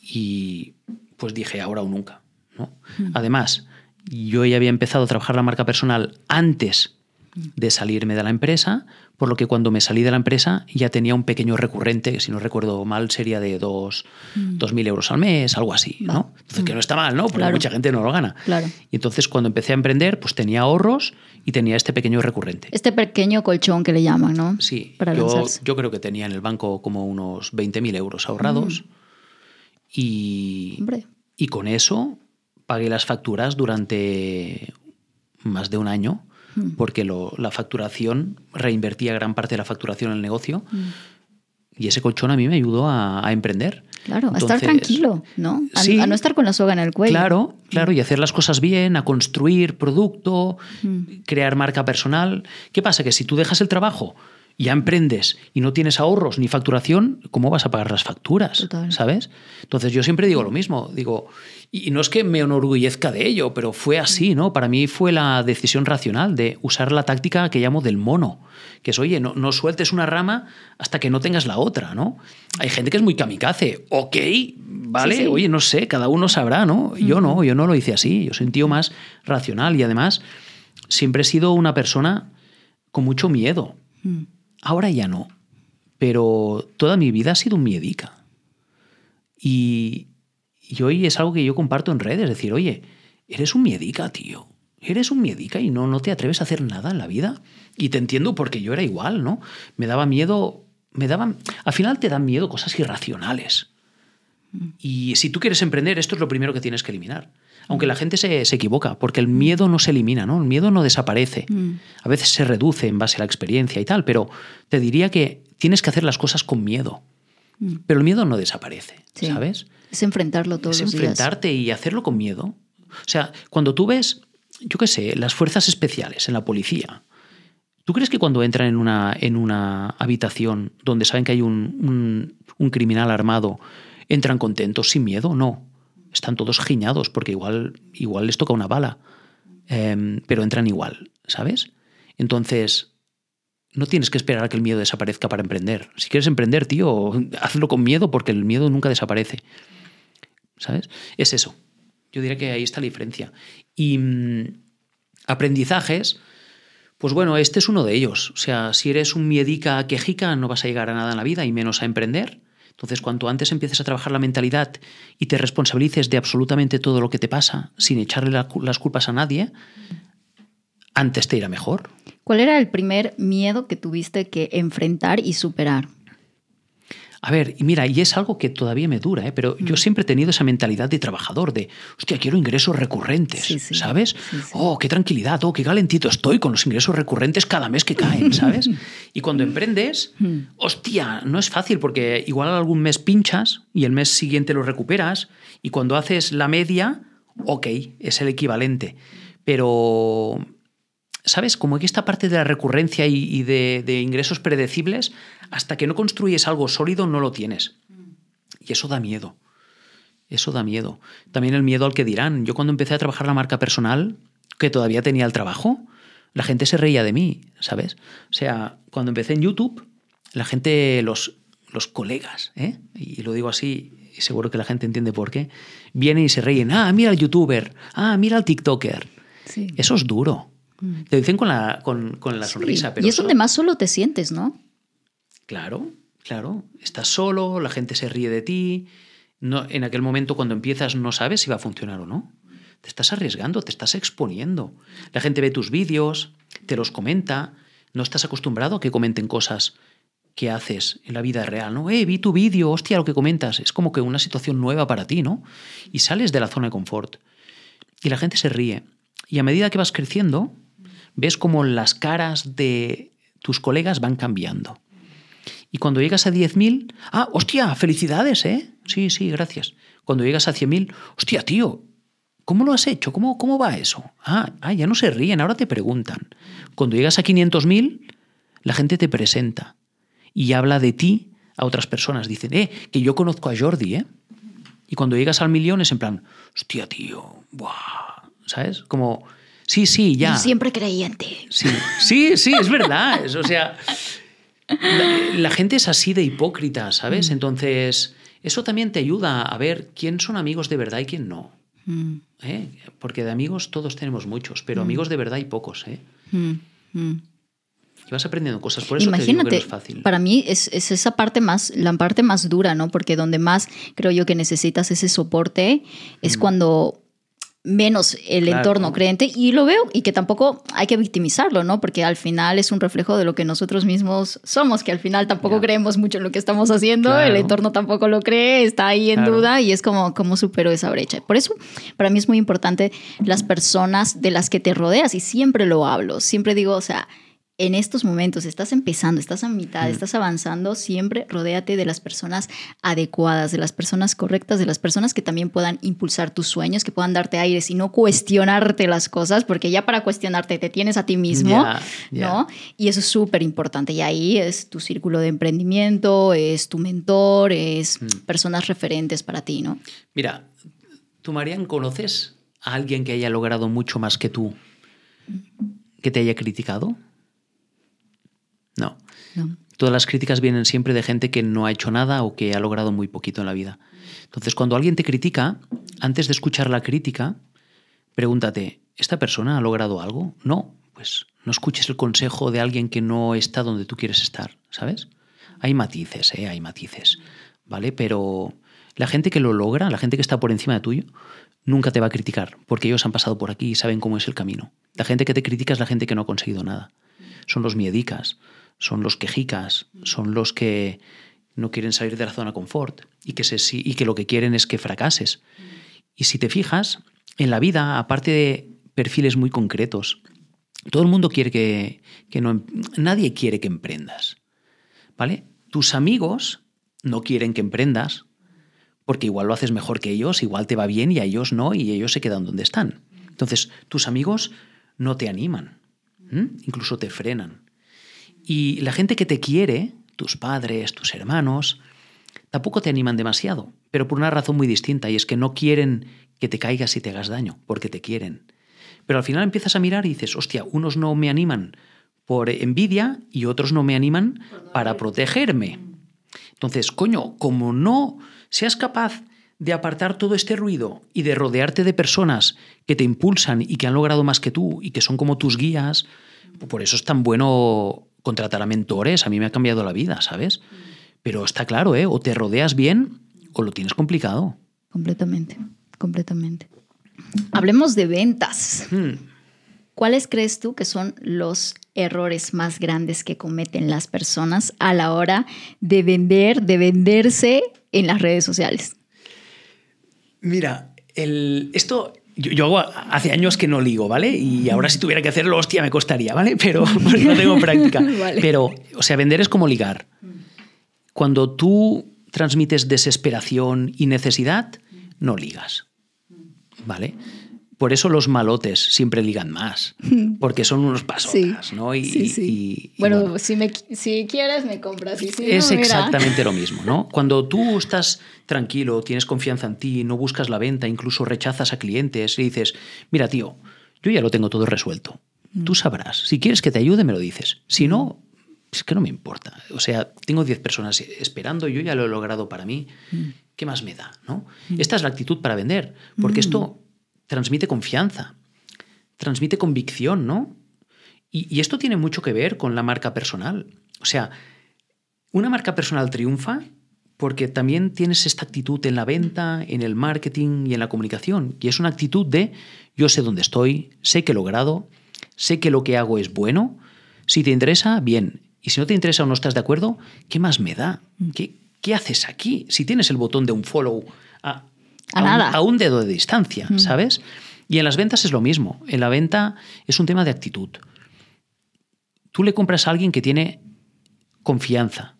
y pues dije, ahora o nunca, ¿no? Mm. Además, yo ya había empezado a trabajar la marca personal antes de salirme de la empresa, por lo que cuando me salí de la empresa ya tenía un pequeño recurrente, que si no recuerdo mal sería de 2.000 mm. euros al mes, algo así, Va. ¿no? Entonces, mm. que no está mal, ¿no? Porque claro. mucha gente no lo gana. Claro. Y entonces cuando empecé a emprender, pues tenía ahorros y tenía este pequeño recurrente. Este pequeño colchón que le llaman, ¿no? Sí, Para yo, yo creo que tenía en el banco como unos 20.000 euros ahorrados. Mm. Y, Hombre. y con eso pagué las facturas durante más de un año, Mm. porque lo- la facturación, reinvertía gran parte de la facturación en el negocio. Mm. Y ese colchón a mí me ayudó a, a emprender. Claro, a estar tranquilo, ¿no? A, sí. a no estar con la soga en el cuello. Claro, claro, y hacer las cosas bien, a construir producto, Mm. crear marca personal. ¿Qué pasa? Que si tú dejas el trabajo, ya emprendes y no tienes ahorros ni facturación, ¿cómo vas a pagar las facturas? Total. ¿Sabes? Entonces yo siempre digo lo mismo, digo, y no es que me enorgullezca de ello, pero fue así, ¿no? Para mí fue la decisión racional de usar la táctica que llamo del mono, que es, oye, no, no sueltes una rama hasta que no tengas la otra, ¿no? Hay gente que es muy kamikaze, ok, vale, Sí, sí. oye, no sé, cada uno sabrá, ¿no? Yo no, yo no lo hice así, yo soy un tío más racional y además siempre he sido una persona con mucho miedo. Mm. Ahora ya no, pero toda mi vida ha sido un miedica. Y, y hoy es algo que yo comparto en redes, es decir, oye, eres un miedica, tío. Eres un miedica y no, no te atreves a hacer nada en la vida. Y te entiendo porque yo era igual, ¿no? Me daba miedo, me daban... Al final te dan miedo cosas irracionales. Y si tú quieres emprender, esto es lo primero que tienes que eliminar. Aunque la gente se, se equivoca, porque el miedo no se elimina, ¿no? El miedo no desaparece. Mm. A veces se reduce en base a la experiencia y tal, pero te diría que tienes que hacer las cosas con miedo. Mm. Pero el miedo no desaparece, Sí. ¿sabes? Es enfrentarlo todos es los días. enfrentarte y hacerlo con miedo. O sea, cuando tú ves, yo qué sé, las fuerzas especiales en la policía, ¿tú crees que cuando entran en una, en una habitación donde saben que hay un, un- un criminal armado, entran contentos, sin miedo? No. Están todos giñados porque igual, igual les toca una bala, Em, pero entran igual, ¿sabes? Entonces, no tienes que esperar a que el miedo desaparezca para emprender. Si quieres emprender, tío, hazlo con miedo porque el miedo nunca desaparece. ¿Sabes? Es eso. Yo diría que ahí está la diferencia. Y mm, aprendizajes, pues bueno, este es uno de ellos. O sea, si eres un miedica quejica, no vas a llegar a nada en la vida y menos a emprender. Entonces, cuanto antes empieces a trabajar la mentalidad y te responsabilices de absolutamente todo lo que te pasa, sin echarle las culpas a nadie, antes te irá mejor. ¿Cuál era el primer miedo que tuviste que enfrentar y superar? A ver, mira, y es algo que todavía me dura, ¿eh? pero Mm. yo siempre he tenido esa mentalidad de trabajador, de, hostia, quiero ingresos recurrentes, Sí, sí. ¿sabes? Sí. Oh, qué tranquilidad, oh, qué calentito estoy con los ingresos recurrentes cada mes que caen, [laughs] ¿sabes? y cuando emprendes, Mm. hostia, no es fácil porque igual algún mes pinchas y el mes siguiente lo recuperas y cuando haces la media, ok, es el equivalente. Pero ¿sabes? Como que esta parte de la recurrencia y, y de, de ingresos predecibles, hasta que no construyes algo sólido, no lo tienes. Y eso da miedo. Eso da miedo. También el miedo al que dirán. Yo cuando empecé a trabajar la marca personal, que todavía tenía el trabajo, la gente se reía de mí, ¿sabes? O sea, cuando empecé en YouTube, la gente, los, los colegas, ¿eh? y lo digo así, y seguro que la gente entiende por qué, vienen y se ríen. Ah, mira al youtuber. Ah, mira al TikToker. Sí. Eso es duro. Te dicen con la, con, con la Sí, sonrisa, pero y es donde más solo te sientes, ¿no? Claro, claro. Estás solo, la gente se ríe de ti. No, en aquel momento, cuando empiezas, no sabes si va a funcionar o no. Te estás arriesgando, te estás exponiendo. La gente ve tus vídeos, te los comenta. No estás acostumbrado a que comenten cosas que haces en la vida real, ¿no? Eh, vi tu vídeo, hostia, lo que comentas. Es como que una situación nueva para ti, ¿no? Y sales de la zona de confort. Y la gente se ríe. Y a medida que vas creciendo, ves como las caras de tus colegas van cambiando. Y cuando llegas a 10.000, ah, hostia, felicidades, ¿eh? Sí, sí, gracias. Cuando llegas a 100.000, hostia, tío, ¿cómo lo has hecho? ¿Cómo, ¿Cómo va eso? Ah, ah, ya no se ríen, ahora te preguntan. Cuando llegas a 500.000, la gente te presenta y habla de ti a otras personas. Dicen, eh, que yo conozco a Jordi, ¿eh? Y cuando llegas al millón es en plan, hostia, tío, buah, ¿sabes? Como, sí, sí, ya. Yo siempre creí en ti. Sí, sí, sí, es verdad. Es- o sea, la, la gente es así de hipócrita, ¿sabes? Entonces, eso también te ayuda a ver quién son amigos de verdad y quién no. Mm, ¿eh? Porque de amigos todos tenemos muchos, pero amigos de verdad hay pocos. ¿eh? mm, mm. Y vas aprendiendo cosas, por eso te digo que Imagínate, no es fácil. para mí es, es esa parte más, la parte más dura, ¿no? Porque donde más creo yo que necesitas ese soporte Mm. es cuando menos el Claro. entorno creyente y lo veo y que tampoco hay que victimizarlo, ¿no? Porque al final es un reflejo de lo que nosotros mismos somos, que al final tampoco creemos mucho en lo que estamos haciendo, Claro. el entorno tampoco lo cree, está ahí en Claro. duda y es como cómo supero esa brecha. Por eso para mí es muy importante las personas de las que te rodeas y siempre lo hablo, siempre digo, o sea, en estos momentos estás empezando, estás a mitad, estás avanzando, siempre rodéate de las personas adecuadas, de las personas correctas, de las personas que también puedan impulsar tus sueños, que puedan darte aires y no cuestionarte las cosas, porque ya para cuestionarte te tienes a ti mismo. ¿no? Y eso es súper importante. Y ahí es tu círculo de emprendimiento, es tu mentor, es Mm. personas referentes para ti, ¿no? Mira, tú, Marian, ¿conoces a alguien que haya logrado mucho más que tú que te haya criticado? No. No. Todas las críticas vienen siempre de gente que no ha hecho nada o que ha logrado muy poquito en la vida. Entonces, cuando alguien te critica, antes de escuchar la crítica, pregúntate, ¿esta persona ha logrado algo? No, pues no escuches el consejo de alguien que no está donde tú quieres estar, ¿sabes? Hay matices, ¿eh? Hay matices, ¿vale? Pero la gente que lo logra, la gente que está por encima de tuyo, nunca te va a criticar, porque ellos han pasado por aquí y saben cómo es el camino. La gente que te critica es la gente que no ha conseguido nada. Son los miedicas, son los quejicas, son los que no quieren salir de la zona confort y que, se, y que lo que quieren es que fracases. Y si te fijas, en la vida, aparte de perfiles muy concretos, todo el mundo quiere que, que no... em- Nadie quiere que emprendas. ¿Vale? Tus amigos no quieren que emprendas porque igual lo haces mejor que ellos, igual te va bien y a ellos no, y ellos se quedan donde están. Entonces, tus amigos no te animan, incluso te frenan. Y la gente que te quiere, tus padres, tus hermanos, tampoco te animan demasiado, pero por una razón muy distinta, y es que no quieren que te caigas y te hagas daño, porque te quieren. Pero al final empiezas a mirar y dices, hostia, unos no me animan por envidia y otros no me animan para protegerme. Entonces, coño, como no seas capaz de apartar todo este ruido y de rodearte de personas que te impulsan y que han logrado más que tú y que son como tus guías, por eso es tan bueno contratar a mentores. A mí me ha cambiado la vida, ¿sabes? Pero está claro, ¿eh? O te rodeas bien o lo tienes complicado. Completamente, completamente. Hablemos de ventas. Hmm. ¿Cuáles crees tú que son los errores más grandes que cometen las personas a la hora de vender, de venderse en las redes sociales? Mira, el, esto yo, yo hago hace años que no ligo, ¿vale? Y ahora si tuviera que hacerlo, hostia, me costaría, ¿vale? [laughs] Pero porque no tengo práctica. [laughs] Vale. Pero, o sea, vender es como ligar. Cuando tú transmites desesperación y necesidad, no ligas, ¿vale? Por eso los malotes siempre ligan más, [laughs] porque son unos pasotas, ¿no? Y, sí, sí. y- y bueno, Si, me, si quieres, me compras. Y si no, es mira. exactamente lo [laughs] mismo, ¿no? Cuando tú estás tranquilo, tienes confianza en ti, no buscas la venta, incluso rechazas a clientes y dices, mira, tío, yo ya lo tengo todo resuelto. Tú sabrás. Si quieres que te ayude, me lo dices. Si no, es que no me importa. O sea, tengo 10 personas esperando, yo ya lo he logrado para mí. ¿Qué más me da? ¿no? Esta es la actitud para vender, porque esto transmite confianza, transmite convicción, ¿no? Y, esto tiene mucho que ver con la marca personal. O sea, una marca personal triunfa porque también tienes esta actitud en la venta, en el marketing y en la comunicación. Y es una actitud de yo sé dónde estoy, sé que he logrado, sé que lo que hago es bueno. Si te interesa, bien. Y si no te interesa o no estás de acuerdo, ¿qué más me da? ¿Qué, qué haces aquí? Si tienes el botón de un follow a, A un- nada. a un dedo de distancia, ¿sabes? Y en las ventas es lo mismo. En la venta es un tema de actitud. Tú le compras a alguien que tiene confianza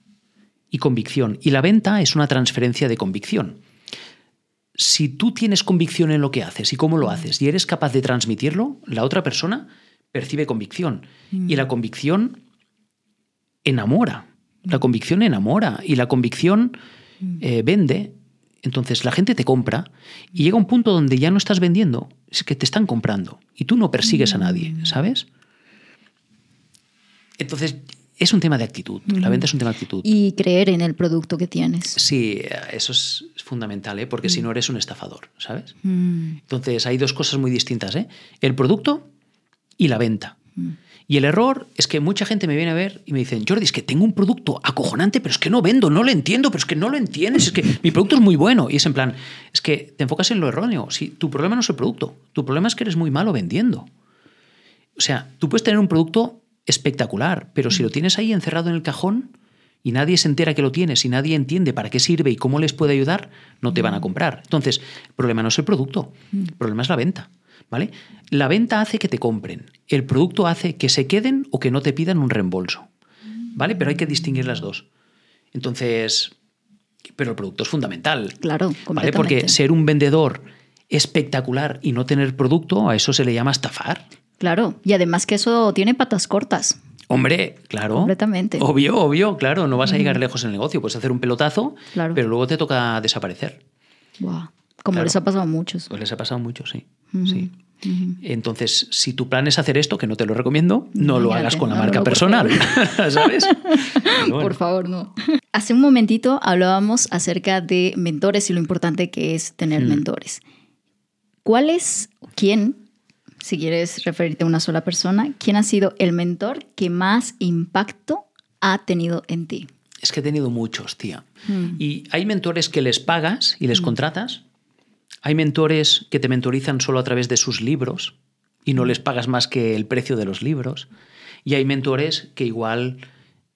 y convicción. Y la venta es una transferencia de convicción. Si tú tienes convicción en lo que haces y cómo lo haces y eres capaz de transmitirlo, la otra persona percibe convicción. Y la convicción enamora. La convicción enamora y la convicción eh, vende. Entonces la gente te compra y llega un punto donde ya no estás vendiendo, es que te están comprando y tú no persigues a nadie, ¿sabes? Entonces es un tema de actitud. La venta es un tema de actitud. Y creer en el producto que tienes. Sí, eso es fundamental, ¿eh? porque si no eres un estafador, ¿sabes? Mm, Entonces hay dos cosas muy distintas, ¿eh? El producto y la venta. Mm. Y el error es que mucha gente me viene a ver y me dicen, Jordi, es que tengo un producto acojonante, pero es que no vendo, no lo entiendo, pero es que no lo entiendes, es que mi producto es muy bueno. Y es en plan, es que te enfocas en lo erróneo. Si tu problema no es el producto, tu problema es que eres muy malo vendiendo. O sea, tú puedes tener un producto espectacular, pero si lo tienes ahí encerrado en el cajón y nadie se entera que lo tienes y nadie entiende para qué sirve y cómo les puede ayudar, no te van a comprar. Entonces, el problema no es el producto, el problema es la venta. ¿Vale? La venta hace que te compren, el producto hace que se queden o que no te pidan un reembolso. ¿Vale? Pero hay que distinguir las dos. Entonces, pero el producto es fundamental. Claro, ¿vale? Porque ser un vendedor espectacular y no tener producto, a eso se le llama estafar. Claro, y además que eso tiene patas cortas. Hombre, claro. Completamente. Obvio, obvio, claro. No vas a llegar lejos en el negocio. Puedes hacer un pelotazo, Claro. pero luego te toca desaparecer. Buah, Como Claro. les ha pasado a muchos. Pues les ha pasado mucho, sí. Sí. Entonces, si tu plan es hacer esto, que no te lo recomiendo, no lo hagas con la no, marca personal. [laughs] ¿Sabes? [laughs] Bueno. Por favor, no. Hace un momentito hablábamos acerca de mentores y lo importante que es tener Mm. mentores. ¿Cuál es, quién, si quieres referirte a una sola persona, quién ha sido el mentor que más impacto ha tenido en ti? Es que he tenido muchos, tía. Mm. Y hay mentores que les pagas y les contratas. Hay mentores que te mentorizan solo a través de sus libros y no les pagas más que el precio de los libros. Y hay mentores que igual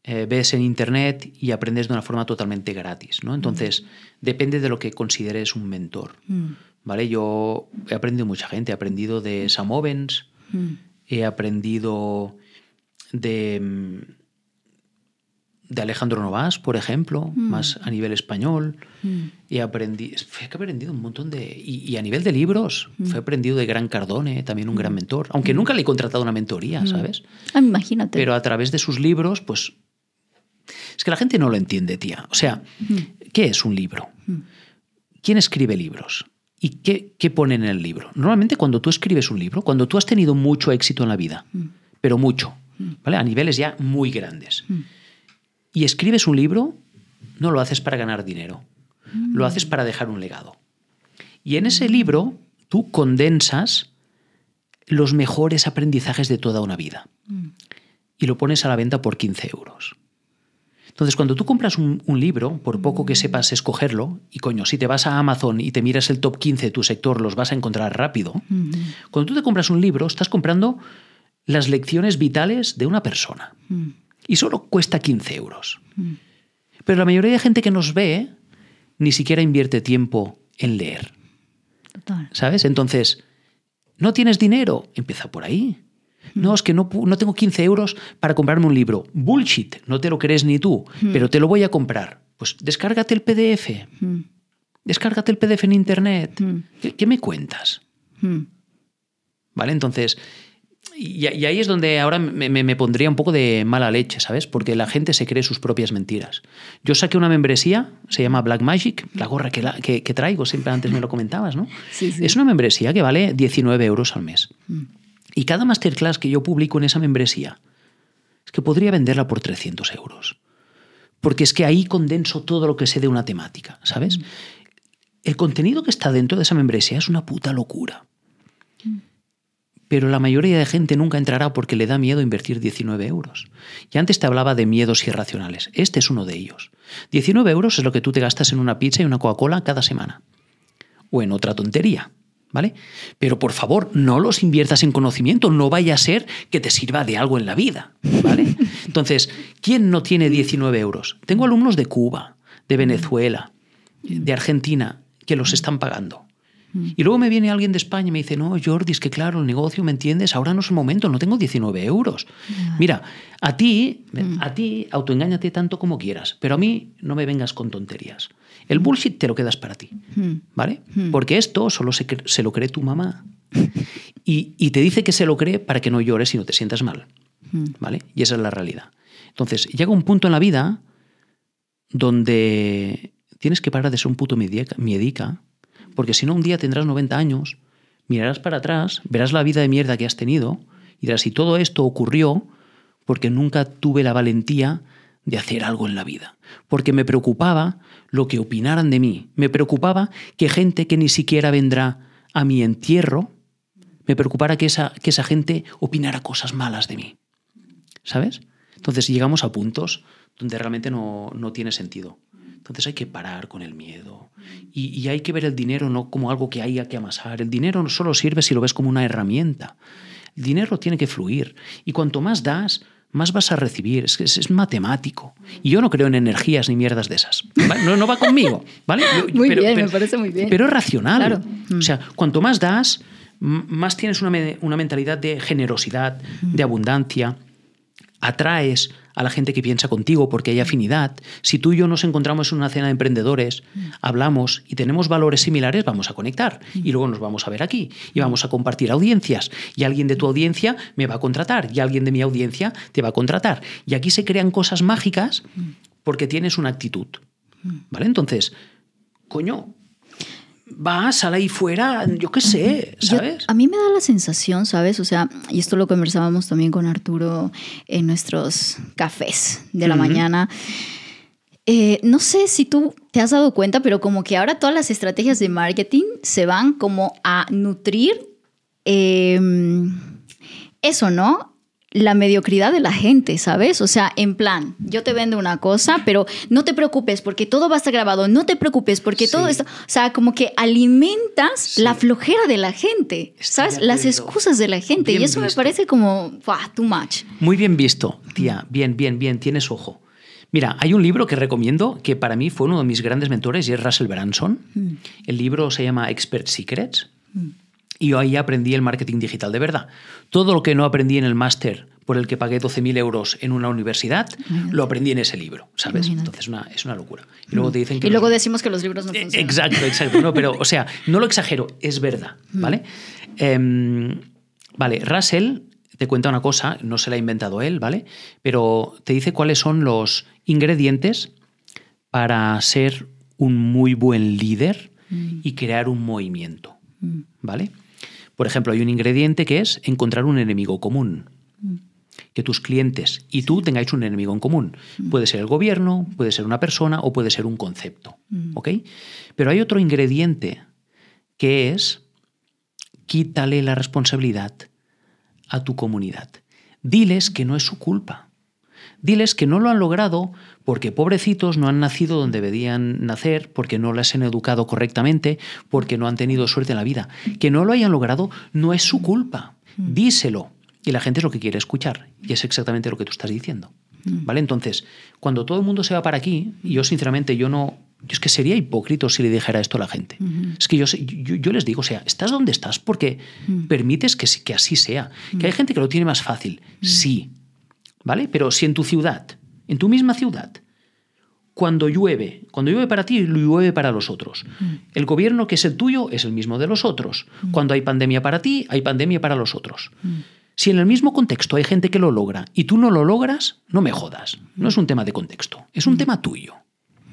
eh, ves en internet y aprendes de una forma totalmente gratis. ¿no? Entonces, depende de lo que consideres un mentor. Mm. ¿Vale? Yo he aprendido mucha gente. He aprendido de Sam Ovens, Mm. he aprendido de, mm, de Alejandro Novas, por ejemplo, más a nivel español. He aprendido, fue que he aprendido un montón de... Y, y a nivel de libros, fue aprendido de Gran Cardone, también un gran mentor, aunque nunca le he contratado una mentoría, ¿sabes? Ah, imagínate. Pero a través de sus libros, pues... Es que la gente no lo entiende, tía. O sea, ¿qué es un libro? ¿Quién escribe libros? ¿Y qué, qué pone en el libro? Normalmente cuando tú escribes un libro, cuando tú has tenido mucho éxito en la vida, pero mucho, ¿vale? A niveles ya muy grandes, y escribes un libro, no lo haces para ganar dinero, lo haces para dejar un legado. Y en ese libro tú condensas los mejores aprendizajes de toda una vida y lo pones a la venta por 15 euros. Entonces, cuando tú compras un, un libro, por poco que sepas escogerlo, y coño, si te vas a Amazon y te miras el top 15 de tu sector, los vas a encontrar rápido. Mm. Cuando tú te compras un libro, estás comprando las lecciones vitales de una persona. Mm. Y solo cuesta 15 euros. Pero la mayoría de gente que nos ve ni siquiera invierte tiempo en leer. Total. ¿Sabes? Entonces, ¿no tienes dinero? Empieza por ahí. No, es que no, no tengo 15 euros para comprarme un libro. Bullshit, no te lo crees ni tú, pero te lo voy a comprar. Pues descárgate el PDF. Mm. Descárgate el PDF en internet. Mm. ¿Qué, qué me cuentas? Mm. ¿Vale? Entonces, y, y ahí es donde ahora me, me- me pondría un poco de mala leche, ¿sabes? Porque la gente se cree sus propias mentiras. Yo saqué una membresía, se llama Black Magic, la gorra que, la- que- que traigo, siempre antes me lo comentabas, ¿no? [laughs] Sí, sí. Es una membresía que vale 19 euros al mes. Mm. Y cada masterclass que yo publico en esa membresía, es que podría venderla por 300 euros. Porque es que ahí condenso todo lo que sé de una temática, ¿sabes? El contenido que está dentro de esa membresía es una puta locura. Pero la mayoría de gente nunca entrará porque le da miedo invertir 19 euros. Y antes te hablaba de miedos irracionales. Este es uno de ellos. 19 euros es lo que tú te gastas en una pizza y una Coca-Cola cada semana. O en otra tontería. ¿Vale? Pero por favor, no los inviertas en conocimiento, no vaya a ser que te sirva de algo en la vida. ¿Vale? [laughs] Entonces, ¿quién no tiene 19 euros? Tengo alumnos de Cuba, de Venezuela, de Argentina, que los están pagando. Y luego me viene alguien de España y me dice, no, Jordi, es que claro, el negocio, ¿me entiendes? Ahora no es el momento, no tengo 19 euros. Mira, a ti, a ti, autoengáñate tanto como quieras, pero a mí no me vengas con tonterías. El bullshit te lo quedas para ti, ¿vale? Porque esto solo se, se lo cree tu mamá. [laughs] Y, y te dice que se lo cree para que no llores y no te sientas mal, ¿vale? Y esa es la realidad. Entonces, llega un punto en la vida donde tienes que parar de ser un puto miedica, miedica, porque si no un día tendrás 90 años, mirarás para atrás, verás la vida de mierda que has tenido y dirás, si todo esto ocurrió porque nunca tuve la valentía de hacer algo en la vida, porque me preocupaba lo que opinaran de mí, me preocupaba que gente que ni siquiera vendrá a mi entierro, me preocupara que esa, que esa gente opinara cosas malas de mí. ¿sabes? Entonces llegamos a puntos donde realmente no, no tiene sentido. Entonces hay que parar con el miedo. Y, y, hay que ver el dinero no como algo que haya que amasar. El dinero no solo sirve si lo ves como una herramienta. El dinero tiene que fluir. Y cuanto más das, más vas a recibir. Es, es, es matemático. Y yo no creo en energías ni mierdas de esas. No, no, va conmigo. ¿vale? Yo, muy pero, bien, pero, me parece muy bien. Pero es racional. Claro. O sea, cuanto más das, más tienes una, una mentalidad de generosidad, de abundancia. Atraes a la gente que piensa contigo porque hay afinidad. Si tú y yo nos encontramos en una cena de emprendedores, hablamos y tenemos valores similares, vamos a conectar y luego nos vamos a ver aquí y vamos a compartir audiencias y alguien de tu audiencia me va a contratar y alguien de mi audiencia te va a contratar. Y aquí se crean cosas mágicas porque tienes una actitud. ¿Vale? Entonces, coño, vas, sal ahí fuera, yo qué sé, ¿sabes? Yo, a mí me da la sensación, ¿sabes? O sea, y esto lo conversábamos también con Arturo en nuestros cafés de la uh -huh. mañana. Eh, no sé si tú te has dado cuenta, pero como que ahora todas las estrategias de marketing se van como a nutrir eh, eso, ¿no? La mediocridad de la gente, ¿sabes? O sea, en plan, yo te vendo una cosa, pero no te preocupes porque todo va a estar grabado, no te preocupes porque sí. todo esto, o sea, como que alimentas sí. la flojera de la gente, Estoy ¿sabes? Las excusas de la gente bien y eso visto. me parece como, wow, too much. Muy bien visto, tía, bien, bien, bien, tienes ojo. Mira, hay un libro que recomiendo que para mí fue uno de mis grandes mentores y es Russell Branson. Mm. El libro se llama Expert Secrets. Mm. Y ahí aprendí el marketing digital de verdad. Todo lo que no aprendí en el máster por el que pagué 12.000 euros en una universidad, Imagínate. lo aprendí en ese libro, ¿sabes? Imagínate. Entonces una, es una locura. Y luego te dicen que... Y luego decimos que los libros no funcionan. Exacto, exacto. No, pero, o sea, no lo exagero, es verdad, ¿vale? Eh, vale, Russell te cuenta una cosa, no se la ha inventado él, ¿vale? Pero te dice cuáles son los ingredientes para ser un muy buen líder mm. y crear un movimiento, mm. ¿vale? Por ejemplo, hay un ingrediente que es encontrar un enemigo común. Que tus clientes y tú tengáis un enemigo en común. Puede ser el gobierno, puede ser una persona o puede ser un concepto. ¿Ok? Pero hay otro ingrediente que es quítale la responsabilidad a tu comunidad. Diles que no es su culpa. Diles que no lo han logrado porque pobrecitos no han nacido donde debían nacer, porque no les han educado correctamente, porque no han tenido suerte en la vida. Que no lo hayan logrado no es su culpa. Díselo. Y la gente es lo que quiere escuchar. Y es exactamente lo que tú estás diciendo. ¿Vale? Entonces, cuando todo el mundo se va para aquí, y yo sinceramente yo no, yo es que sería hipócrita si le dijera esto a la gente. Uh -huh. Es que yo, yo, yo, les digo, o sea, estás donde estás porque uh -huh. permites que, que, así sea. Uh -huh. Que hay gente que lo tiene más fácil, sí, ¿vale? Pero si en tu ciudad, en tu misma ciudad, cuando llueve, cuando llueve para ti, llueve para los otros. El gobierno que es el tuyo es el mismo de los otros. Cuando hay pandemia para ti, hay pandemia para los otros. Si en el mismo contexto hay gente que lo logra y tú no lo logras, no me jodas. No es un tema de contexto, es un tema tuyo.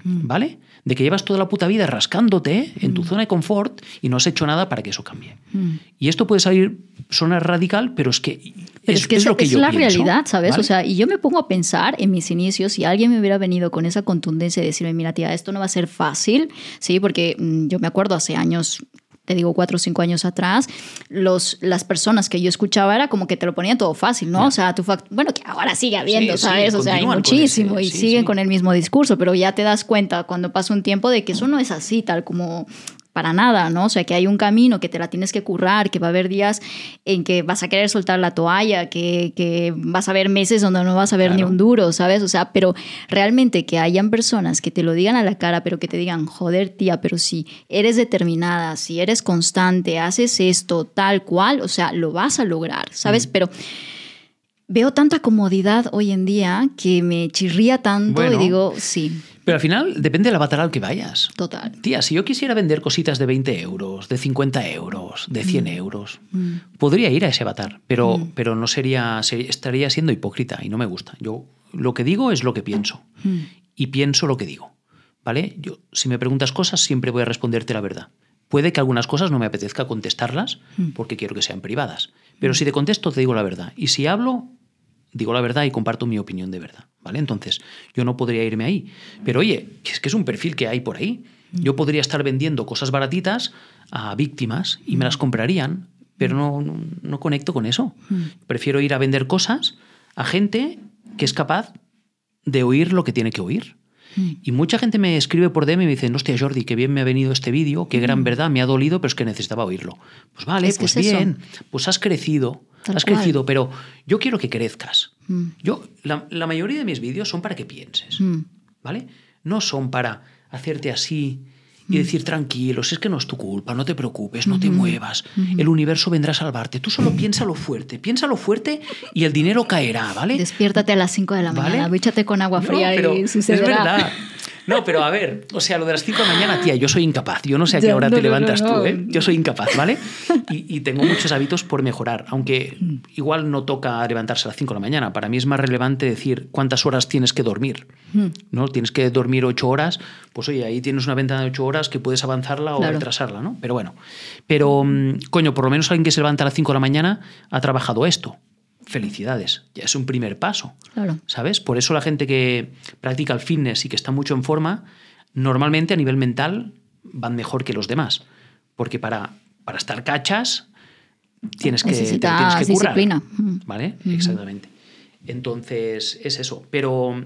¿Vale? De que llevas toda la puta vida rascándote en tu zona de confort y no has hecho nada para que eso cambie. Y esto puede salir, sonar radical, pero es que pero es, es, que es, lo que es yo la pienso, realidad, ¿sabes? ¿vale? O sea, y yo me pongo a pensar en mis inicios, si alguien me hubiera venido con esa contundencia de decirme, mira, tía, esto no va a ser fácil, ¿sí? Porque mmm, yo me acuerdo hace años te digo, cuatro o cinco años atrás, los, las personas que yo escuchaba era como que te lo ponían todo fácil, ¿no? Yeah. O sea, tu bueno, que ahora sigue habiendo, sí, ¿sabes? Sí, o sea, hay muchísimo ese, y sí, siguen con el mismo discurso, pero ya te das cuenta cuando pasa un tiempo de que eso no es así, tal como para nada, ¿no? O sea, que hay un camino, que te la tienes que currar, que va a haber días en que vas a querer soltar la toalla, que, que vas a ver meses donde no vas a ver claro. ni un duro, ¿sabes? O sea, pero realmente que hayan personas que te lo digan a la cara, pero que te digan, joder, tía, pero si eres determinada, si eres constante, haces esto tal cual, o sea, lo vas a lograr, ¿sabes? Mm. Pero veo tanta comodidad hoy en día que me chirría tanto bueno. y digo, sí. Pero al final depende de la batalla al que vayas. Total. Tía, si yo quisiera vender cositas de 20 euros, de 50 euros, de 100 mm. euros, mm. podría ir a ese avatar, pero, mm. pero no sería, sería, estaría siendo hipócrita y no me gusta. Yo lo que digo es lo que pienso y pienso lo que digo. ¿Vale? Yo, si me preguntas cosas, siempre voy a responderte la verdad. Puede que algunas cosas no me apetezca contestarlas porque quiero que sean privadas. Pero si te contesto, te digo la verdad. Y si hablo, digo la verdad y comparto mi opinión de verdad. ¿Vale? Entonces, yo no podría irme ahí. Pero oye, es que es un perfil que hay por ahí. Yo podría estar vendiendo cosas baratitas a víctimas y me las comprarían, pero no, no, no conecto con eso. Prefiero ir a vender cosas a gente que es capaz de oír lo que tiene que oír. Mm. Y mucha gente me escribe por DM y me dice, hostia Jordi, qué bien me ha venido este vídeo, qué gran verdad, me ha dolido, pero es que necesitaba oírlo. Pues vale, Mm. Es pues es eso. bien, pues has crecido, Tal has cual. crecido, pero yo quiero que crezcas. Mm. Yo, la, la mayoría de mis vídeos son para que pienses, Mm. ¿vale? No son para hacerte así Mm. Y decir tranquilos, es que no es tu culpa, no te preocupes, no te muevas, el universo vendrá a salvarte. Tú solo piénsalo fuerte, piénsalo fuerte y el dinero caerá, ¿vale? Despiértate a las 5 de la ¿Vale? mañana, bíchate con agua No, fría pero y es sucederá. verdad. No, pero a ver, o sea, lo de las 5 de la mañana, tía, yo soy incapaz. Yo no sé a qué hora no, te levantas no, tú. ¿eh? Yo soy incapaz, ¿vale? Y, y tengo muchos hábitos por mejorar, aunque igual no toca levantarse a las 5 de la mañana. Para mí es más relevante decir cuántas horas tienes que dormir. Mm. ¿no? Tienes que dormir 8 horas, pues oye, ahí tienes una ventana de 8 horas que puedes avanzarla o Claro. retrasarla, ¿no? Pero bueno, pero mm, coño, por lo menos alguien que se levanta a las 5 de la mañana ha trabajado esto. Felicidades, ya es un primer paso. Claro. ¿Sabes? Por eso la gente que practica el fitness y que está mucho en forma, normalmente a nivel mental van mejor que los demás. Porque para, para estar cachas tienes que, te Necesitas tienes que currar. disciplina. ¿Vale? Exactamente. Entonces, es eso. Pero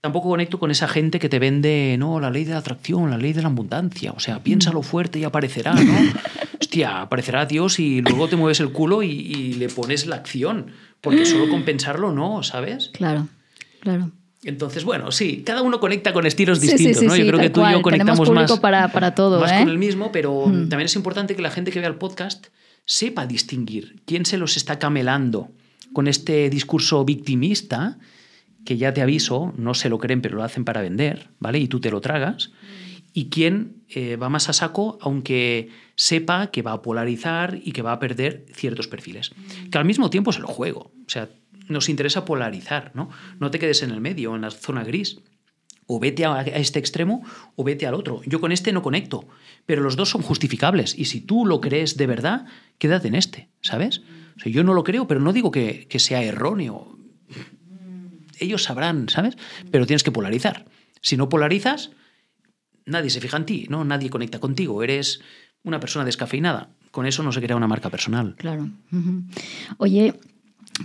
tampoco conecto con esa gente que te vende, no, la ley de la atracción, la ley de la abundancia. O sea, piénsalo fuerte y aparecerá, ¿no? [laughs] Hostia, aparecerá Dios y luego te mueves el culo y, y le pones la acción. Porque solo con [gasps] pensarlo no, ¿sabes? Claro, claro. Entonces, bueno, sí, cada uno conecta con estilos sí, distintos, sí, ¿no? sí, Yo creo que tú y yo conectamos público más, para, para todo, más ¿eh? con el mismo, pero también es importante que la gente que vea el podcast sepa distinguir quién se los está camelando con este discurso victimista, que ya te aviso, no se lo creen, pero lo hacen para vender, ¿vale? Y tú te lo tragas. Y quién eh, va más a saco, aunque sepa que va a polarizar y que va a perder ciertos perfiles. Que al mismo tiempo es el juego. O sea, nos interesa polarizar, ¿no? No te quedes en el medio, en la zona gris. O vete a este extremo o vete al otro. Yo con este no conecto, pero los dos son justificables. Y si tú lo crees de verdad, quédate en este, ¿sabes? O sea, yo no lo creo, pero no digo que, que sea erróneo. Ellos sabrán, ¿sabes? Pero tienes que polarizar. Si no polarizas, nadie se fija en ti, ¿no? Nadie conecta contigo. Eres una persona descafeinada. Con eso no se crea una marca personal. Claro. Oye,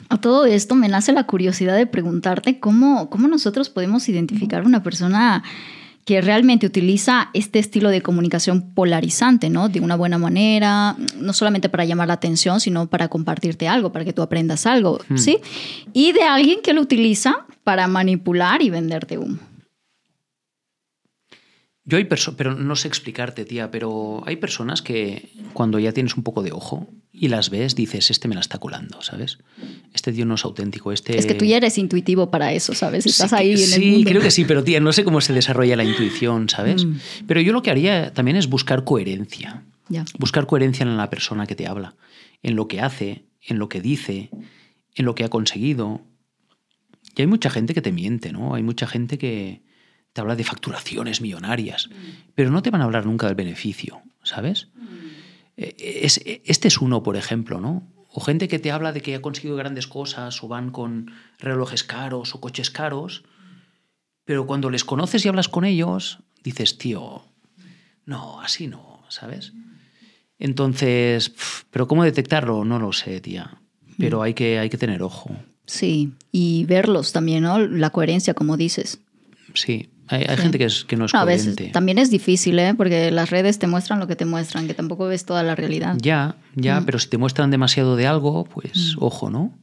a todo esto me nace la curiosidad de preguntarte cómo, cómo nosotros podemos identificar una persona que realmente utiliza este estilo de comunicación polarizante, ¿no? De una buena manera, no solamente para llamar la atención, sino para compartirte algo, para que tú aprendas algo, ¿sí? Y de alguien que lo utiliza para manipular y venderte humo. Yo hay personas, pero no sé explicarte, tía, pero hay personas que cuando ya tienes un poco de ojo y las ves, dices, este me la está colando, ¿sabes? Este tío no es auténtico, este... Es que tú ya eres intuitivo para eso, ¿sabes? Estás Sí, ahí en el Sí, mundo. creo que sí, pero tía, no sé cómo se desarrolla la intuición, ¿sabes? Mm. Pero yo lo que haría también es buscar coherencia. Buscar coherencia en la persona que te habla, en lo que hace, en lo que dice, en lo que ha conseguido. Y hay mucha gente que te miente, ¿no? Hay mucha gente que te habla de facturaciones millonarias, pero no te van a hablar nunca del beneficio, ¿sabes? Eh, es- este es uno, por ejemplo, ¿no? O gente que te habla de que ha conseguido grandes cosas o van con relojes caros o coches caros, pero cuando les conoces y hablas con ellos, dices, tío, no, así no, ¿sabes? Entonces, ¿pero cómo detectarlo? No lo sé, tía. Pero hay que, hay que tener ojo. Sí, y verlos también, ¿no? La coherencia, como dices. Sí, hay, hay Sí. gente que, es, que no es No, a veces coherente. también es difícil, ¿eh? Porque las redes te muestran lo que te muestran, que tampoco ves toda la realidad. Ya, ya, Mm. pero si te muestran demasiado de algo, pues ojo, ¿no?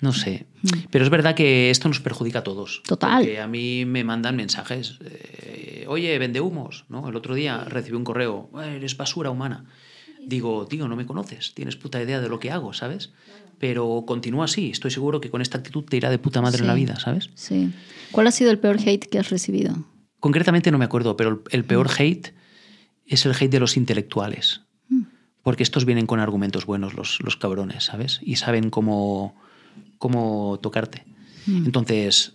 No sé. Pero es verdad que esto nos perjudica a todos. Mm. Total. Porque a mí me mandan mensajes. eh, Oye, vende humos, ¿no? El otro día recibí un correo. "Eh, Eres basura humana. Digo, tío, no me conoces. Tienes puta idea de lo que hago, ¿sabes? Pero continúa así. Estoy seguro que con esta actitud te irá de puta madre en la vida, ¿sabes? Sí. ¿Cuál ha sido el peor hate que has recibido? Concretamente no me acuerdo, pero el, el Mm. peor hate es el hate de los intelectuales. Porque estos vienen con argumentos buenos, los, los cabrones, ¿sabes? Y saben cómo, cómo tocarte. Entonces,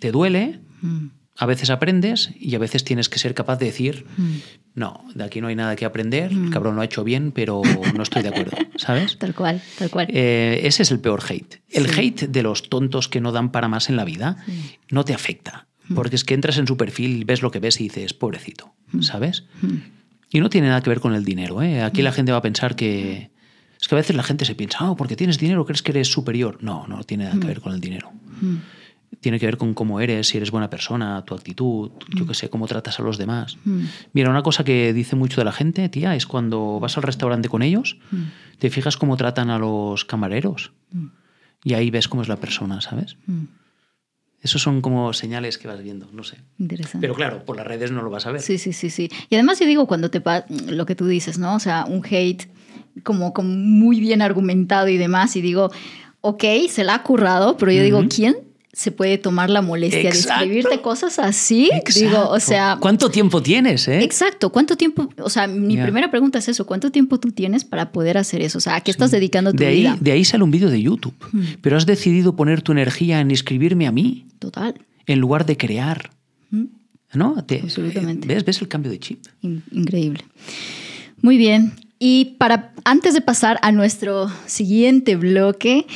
te duele, Mm. A veces aprendes y a veces tienes que ser capaz de decir, no, de aquí no hay nada que aprender, el cabrón lo ha hecho bien, pero no estoy de acuerdo, [laughs] ¿sabes? Tal cual, tal cual. Eh, ese es el peor hate. El Sí. hate de los tontos que no dan para más en la vida no te afecta. Porque es que entras en su perfil, ves lo que ves y dices, pobrecito, ¿sabes? Y no tiene nada que ver con el dinero. ¿eh? Aquí la gente va a pensar que, Es que a veces la gente se piensa, ah, porque tienes dinero, crees que eres superior. No, no tiene nada que ver con el dinero. Tiene que ver con cómo eres, si eres buena persona, tu actitud, yo qué sé, cómo tratas a los demás. Mira, una cosa que dice mucho de la gente, tía, es cuando vas al restaurante con ellos, te fijas cómo tratan a los camareros. Y ahí ves cómo es la persona, ¿sabes? Esos son como señales que vas viendo, no sé. Interesante. Pero claro, por las redes no lo vas a ver. Sí, sí, sí, sí. Y además yo digo cuando te lo que tú dices, ¿no? O sea, un hate como, como muy bien argumentado y demás. Y digo, ok, se la ha currado, pero yo digo, ¿quién se puede tomar la molestia Exacto. de escribirte cosas así? Digo, o Exacto. sea, ¿Cuánto tiempo tienes, eh? Exacto, ¿cuánto tiempo? O sea, mi primera pregunta es eso, ¿cuánto tiempo tú tienes para poder hacer eso? O sea, ¿a qué estás dedicando tu De ahí, vida? de ahí sale un vídeo de YouTube. Pero has decidido poner tu energía en escribirme a mí Total, en lugar de crear. ¿No? Te- Absolutamente. ¿Ves? ¿Ves el cambio de chip? in- increíble. Muy bien. Y para antes de pasar a nuestro siguiente bloque,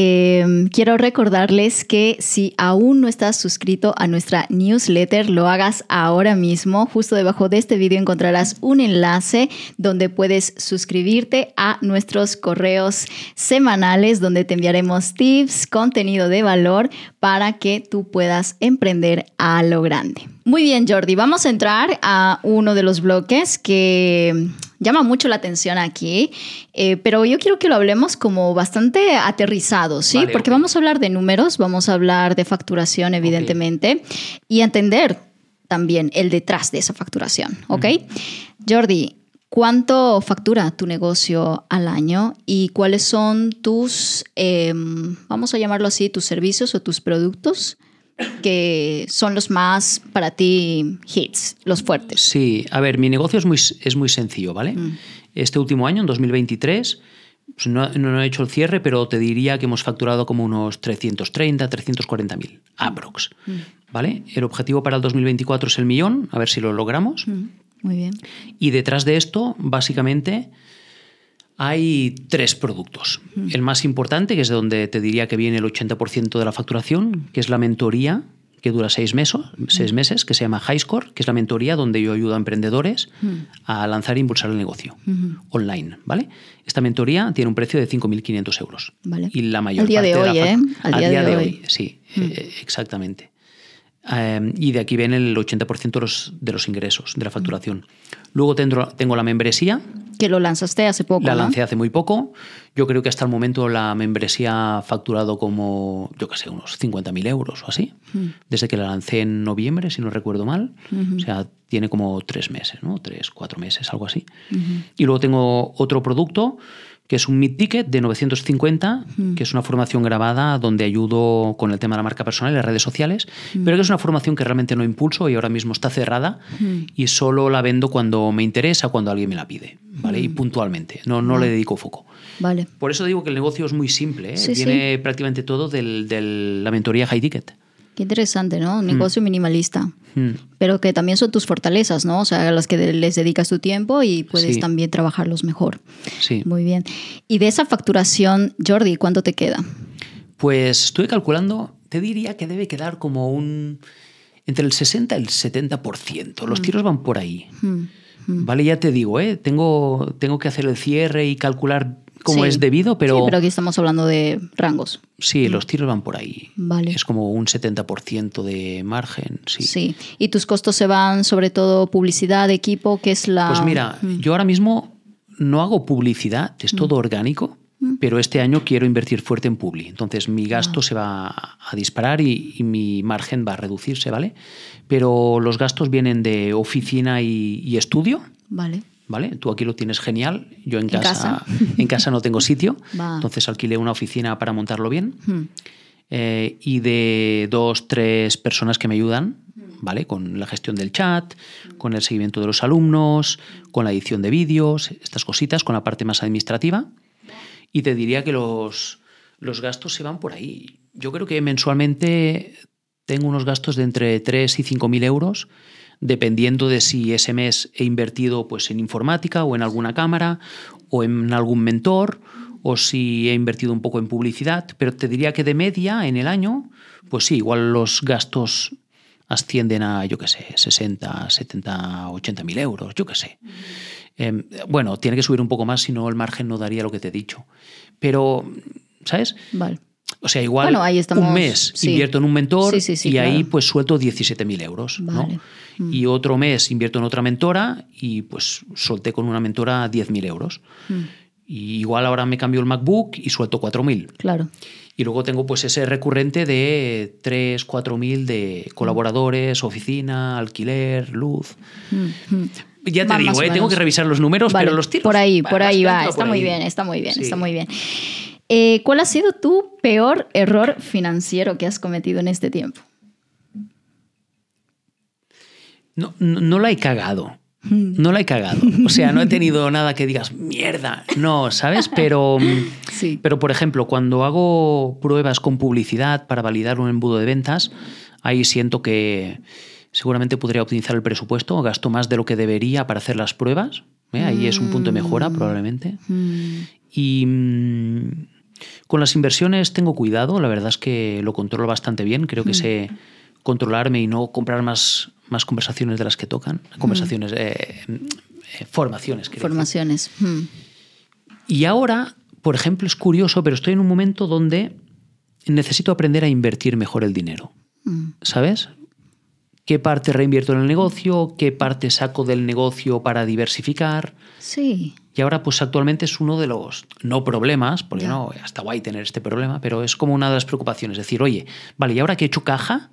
eh, quiero recordarles que si aún no estás suscrito a nuestra newsletter, lo hagas ahora mismo. Justo debajo de este video encontrarás un enlace donde puedes suscribirte a nuestros correos semanales donde te enviaremos tips, contenido de valor para que tú puedas emprender a lo grande. Muy bien, Jordi, vamos a entrar a uno de los bloques que llama mucho la atención aquí, eh, pero yo quiero que lo hablemos como bastante aterrizado, ¿sí? Vale, Porque vamos a hablar de números, vamos a hablar de facturación, evidentemente, y entender también el detrás de esa facturación, ¿ok? Jordi, ¿cuánto factura tu negocio al año y cuáles son tus, eh, vamos a llamarlo así, tus servicios o tus productos que son los más para ti hits, los fuertes? Sí, a ver, mi negocio es muy, es muy sencillo, ¿vale? Este último año, en 2023, pues no, no he hecho el cierre, pero te diría que hemos facturado como unos 330, 340 mil, aprox. ¿Vale? El objetivo para el 2024 es el millón, a ver si lo logramos. Mm, Muy bien. Y detrás de esto, básicamente, hay tres productos. El más importante, que es de donde te diría que viene el 80% de la facturación, que es la mentoría, que dura seis meses, seis meses, que se llama Highscore, que es la mentoría donde yo ayudo a emprendedores a lanzar e impulsar el negocio online. ¿vale? Esta mentoría tiene un precio de 5.500 euros. Vale. Y la mayor Al día de hoy, la ¿eh? Al día día de de hoy. hoy, sí, eh, exactamente. Eh, y de aquí viene el 80% de los, de los ingresos, de la facturación. Luego tendro- tengo la membresía, Que lo lanzaste hace poco. la ¿no? lancé hace muy poco. Yo creo que hasta el momento la membresía ha facturado como, yo qué sé, unos 50.000 euros o así. Desde que la lancé en noviembre, si no recuerdo mal. O sea, tiene como tres meses, ¿no? Tres, cuatro meses, algo así. Y luego tengo otro producto que es un mid-ticket de 950, que es una formación grabada donde ayudo con el tema de la marca personal y las redes sociales, pero que es una formación que realmente no impulso y ahora mismo está cerrada y solo la vendo cuando me interesa, cuando alguien me la pide, ¿vale? Y puntualmente, no, no le dedico foco. Vale. Por eso digo que el negocio es muy simple, ¿eh? Sí, viene prácticamente todo de la mentoría High Ticket. Qué interesante, ¿no? Un negocio minimalista. Mm. Pero que también son tus fortalezas, ¿no? O sea, a las que les dedicas tu tiempo y puedes Sí. también trabajarlos mejor. Sí. Muy bien. Y de esa facturación, Jordi, ¿cuánto te queda? Pues estuve calculando, te diría que debe quedar como un entre el 60 y el 70%. Mm. Los tiros van por ahí. Vale, ya te digo, ¿eh? tengo, tengo que hacer el cierre y calcular cómo Sí. es debido, pero Sí, pero aquí estamos hablando de rangos. sí, los tiros van por ahí. Vale. Es como un 70% de margen, sí. Sí. Y tus costos se van sobre todo publicidad, equipo, que es la... Pues mira, yo ahora mismo no hago publicidad, es todo orgánico, pero este año quiero invertir fuerte en Publi. Entonces mi gasto se va a disparar y, y mi margen va a reducirse, ¿vale? Pero los gastos vienen de oficina y, y estudio. Vale. ¿Vale? Tú aquí lo tienes genial. Yo en, En casa, casa. [laughs] en casa no tengo sitio. [laughs] Va. Entonces alquilé una oficina para montarlo bien. Hmm. Eh, y de dos, tres personas que me ayudan, ¿vale? Con la gestión del chat, con el seguimiento de los alumnos, con la edición de vídeos, estas cositas, con la parte más administrativa. Y te diría que los, los gastos se van por ahí. Yo creo que mensualmente tengo unos gastos de entre 3 y 5 mil euros, dependiendo de si ese mes he invertido pues, en informática o en alguna cámara o en algún mentor o si he invertido un poco en publicidad, pero te diría que de media en el año, pues sí, igual los gastos ascienden a, yo qué sé, 60, 70, 80 mil euros, yo qué sé. Em, bueno, tiene que subir un poco más, si no el margen no daría lo que te he dicho. Pero, ¿sabes? Vale. O sea, igual Bueno, ahí estamos, un mes sí. invierto en un mentor Sí, sí, sí, y ahí pues suelto 17.000 euros. Mm. Y otro mes invierto en otra mentora y pues solté con una mentora 10.000 euros. Mm. Y igual ahora me cambio el MacBook y suelto 4.000. Claro. Y luego tengo pues ese recurrente de 3, 4.000 de colaboradores, oficina, alquiler, luz. Mm. Ya te Va digo, ¿eh? tengo que revisar los números, Vale, pero los tiros. Por ahí, va, por ahí va. Está por muy bien, está muy bien, está muy bien. Eh, ¿Cuál ha sido tu peor error financiero que has cometido en este tiempo? No, no, no la he cagado. Mm. No la he cagado. O sea, no he tenido [laughs] nada que digas, mierda. No, ¿sabes? [laughs] Pero, Sí. pero por ejemplo, cuando hago pruebas con publicidad para validar un embudo de ventas, ahí siento que seguramente podría optimizar el presupuesto, gasto más de lo que debería para hacer las pruebas. ¿eh? Ahí es un punto de mejora, probablemente. Mm, Y mm, con las inversiones tengo cuidado, la verdad es que lo controlo bastante bien, creo que sé controlarme y no comprar más, más conversaciones de las que tocan, conversaciones, eh, eh, formaciones. formaciones. Mm, Y ahora, por ejemplo, es curioso, pero estoy en un momento donde necesito aprender a invertir mejor el dinero. ¿sabes? ¿Qué parte reinvierto en el negocio? ¿Qué parte saco del negocio para diversificar? Sí. Y ahora, pues actualmente es uno de los, no problemas, porque no, está guay tener este problema, pero es como una de las preocupaciones. Es decir, oye, vale, y ahora que he hecho caja,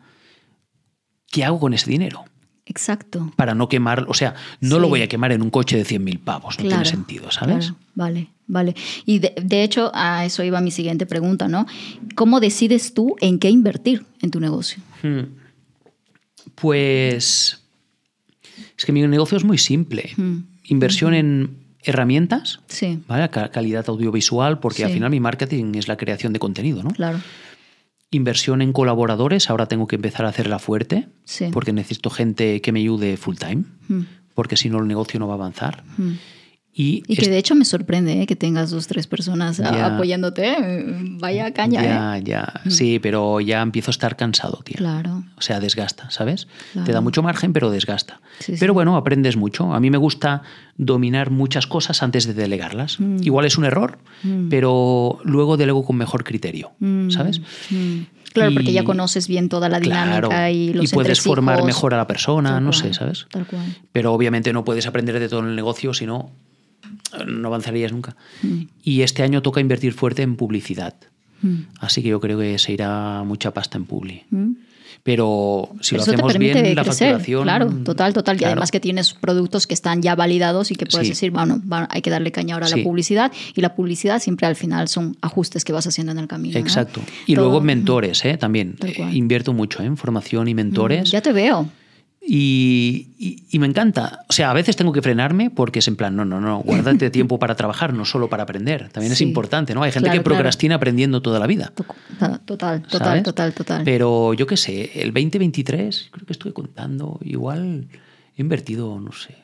¿qué hago con ese dinero? Exacto. Para no quemar, o sea, no lo voy a quemar en un coche de 100.000 pavos, no Claro, tiene sentido, ¿sabes? claro. Vale, vale. Y de, de hecho, a eso iba mi siguiente pregunta, ¿no? ¿Cómo decides tú en qué invertir en tu negocio? Hmm. Pues es que mi negocio es muy simple. Mm. Inversión en herramientas, Sí, ¿vale? Ca- calidad audiovisual, porque al final mi marketing es la creación de contenido, ¿no? claro. Inversión en colaboradores, ahora tengo que empezar a hacerla fuerte, Sí. porque necesito gente que me ayude full time, Mm, porque si no el negocio no va a avanzar. mm. Y, Y que de hecho me sorprende ¿eh? que tengas dos, tres personas Ya. apoyándote. Vaya caña, ¿eh? ya, ya, sí, pero ya empiezo a estar cansado, tío. Claro. O sea, desgasta, ¿sabes? Claro. Te da mucho margen, pero desgasta. Sí, sí. pero bueno, aprendes mucho. A mí me gusta dominar muchas cosas antes de delegarlas. Mm. Igual es un error, pero luego delego con mejor criterio, Mm, ¿sabes? mm. Claro, porque ya Y- conoces bien toda la dinámica Claro, y los puedes formar mejor a la persona, no sé, ¿sabes? Tal cual. Pero obviamente no puedes aprender de todo en el negocio, si no, avanzarías nunca. Mm. Y este año toca invertir fuerte en publicidad. Mm, Así que yo creo que se irá mucha pasta en Publi. mm. Pero si lo te hacemos permite bien, la crecer, facturación. claro, total, total. Y claro. además que tienes productos que están ya validados y que puedes Sí. decir, bueno, va- hay que darle caña ahora a Sí. la publicidad. Y la publicidad siempre al final son ajustes que vas haciendo en el camino. ¿no? Exacto. Y Todo- luego en mentores, ¿eh? también. Eh, Invierto mucho ¿eh? en formación y mentores. Ya te veo. Y, y- y me encanta. O sea, a veces tengo que frenarme porque es en plan, no, no, no, guárdate [laughs] tiempo para trabajar, no solo para aprender. También es importante, ¿no? Hay gente Claro, que procrastina aprendiendo toda la vida. To- Total, total, total, total. Pero yo qué sé, el 2023, creo que estuve contando, igual he invertido, no sé,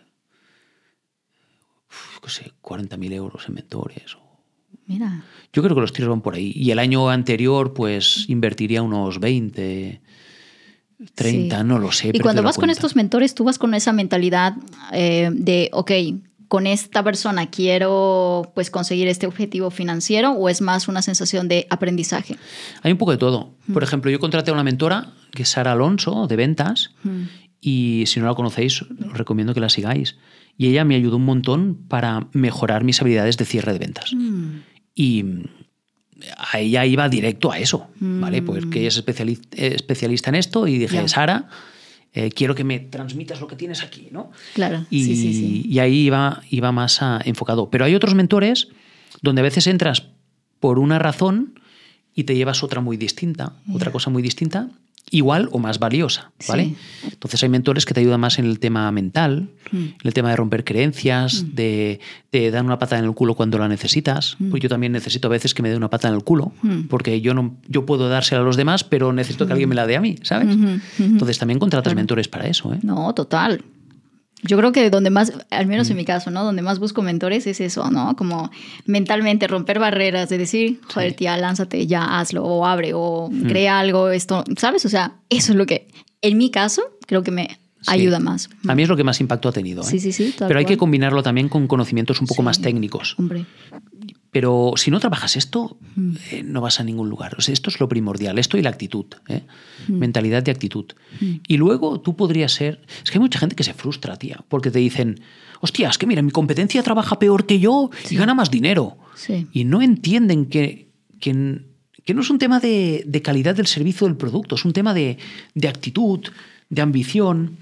qué sé, 40.000 euros en mentores. Mira, Yo creo que los tiros van por ahí. Y el año anterior, pues invertiría unos 20, 30, Sí. no lo sé. Y cuando vas con estos mentores, tú vas con esa mentalidad eh, de, ok, con esta persona quiero pues conseguir este objetivo financiero o es más una sensación de aprendizaje. Hay un poco de todo. Por ejemplo, yo contraté a una mentora, que es Sara Alonso, de ventas, y si no la conocéis, os recomiendo que la sigáis. Y ella me ayudó un montón para mejorar mis habilidades de cierre de ventas. Mm. Y a ella iba directo a eso, ¿vale? Mm. Porque ella es especiali- eh, especialista en esto y dije, Ya. Sara, eh, quiero que me transmitas lo que tienes aquí, ¿no? Claro, Y, sí, sí, sí. y ahí iba, iba más a- enfocado. Pero hay otros mentores donde a veces entras por una razón y te llevas otra muy distinta, otra cosa muy distinta, igual o más valiosa, ¿vale? Sí. Entonces hay mentores que te ayudan más en el tema mental, Mm. en el tema de romper creencias, de, de dar una pata en el culo cuando la necesitas. Pues yo también necesito a veces que me dé una pata en el culo, porque yo no yo puedo dársela a los demás, pero necesito que alguien me la dé a mí, ¿sabes? Entonces también contratas mentores para eso, ¿eh? No, total. Yo creo que donde más, al menos en mi caso, ¿no? Donde más busco mentores es eso, ¿no? Como mentalmente romper barreras, de decir, joder, tía, lánzate, ya hazlo, o abre, o crea algo, esto, ¿sabes? O sea, eso es lo que, en mi caso, creo que me ayuda más. A mí es lo que más impacto ha tenido. ¿eh? Sí, sí, sí. Pero hay que combinarlo también con conocimientos un poco más técnicos. Hombre. Pero si no trabajas esto, eh, no vas a ningún lugar. O sea, esto es lo primordial, esto y la actitud, ¿eh? mentalidad de actitud. Y luego tú podrías ser... Es que hay mucha gente que se frustra, tía, porque te dicen, hostia, es que mira, mi competencia trabaja peor que yo y gana más dinero. Y no entienden que, que, no es un tema de, calidad del servicio del producto, es un tema de, actitud, de ambición,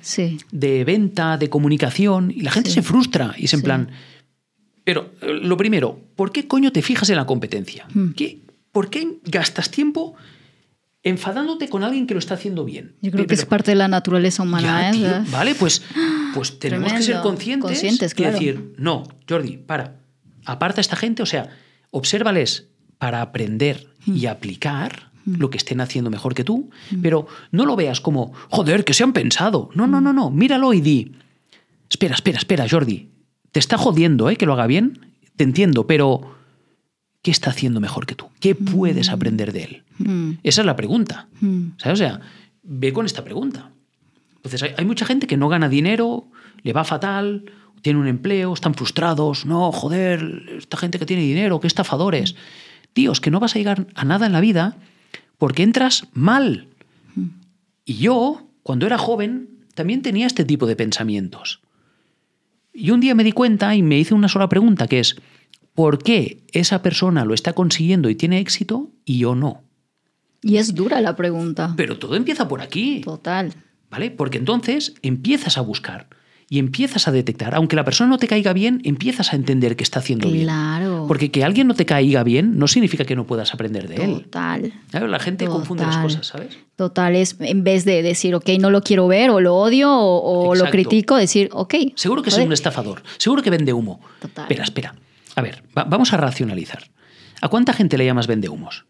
de venta, de comunicación. Y la gente se frustra y es en plan pero eh, lo primero, ¿por qué coño te fijas en la competencia? Hmm. ¿Qué, ¿Por qué gastas tiempo enfadándote con alguien que lo está haciendo bien? Yo creo que es parte de la naturaleza humana. ¿eh? vale, pues, pues [sighs] tenemos que ser conscientes, conscientes y decir, no, Jordi, para, aparta a esta gente, o sea, obsérvales para aprender hmm. y aplicar hmm. lo que estén haciendo mejor que tú, pero no lo veas como, joder, que se han pensado. No, no, no, no, míralo y di, espera, espera, espera, Jordi, te está jodiendo ¿eh? que lo haga bien, te entiendo, pero ¿qué está haciendo mejor que tú? ¿Qué puedes mm. aprender de él? Mm. Esa es la pregunta. Mm. O sea, ve con esta pregunta. Entonces, hay, mucha gente que no gana dinero, le va fatal, tiene un empleo, están frustrados, no, joder, esta gente que tiene dinero, qué estafadores. Tíos, que no vas a llegar a nada en la vida porque entras mal. Y yo, cuando era joven, también tenía este tipo de pensamientos. Y un día me di cuenta y me hice una sola pregunta, que es, ¿por qué esa persona lo está consiguiendo y tiene éxito y yo no? Y es dura la pregunta. Pero todo empieza por aquí. Total. ¿Vale? Porque entonces empiezas a buscar y empiezas a detectar, aunque la persona no te caiga bien, empiezas a entender que está haciendo bien. Claro. Porque que alguien no te caiga bien no significa que no puedas aprender de él. Total. La gente confunde las cosas, ¿sabes? Total, es en vez de decir, ok, no lo quiero ver o lo odio o, lo critico, decir, ok. Seguro que es un estafador, seguro que vende humo. Total. Espera, espera. A ver, vamos a racionalizar. ¿A cuánta gente le llamas vende humos?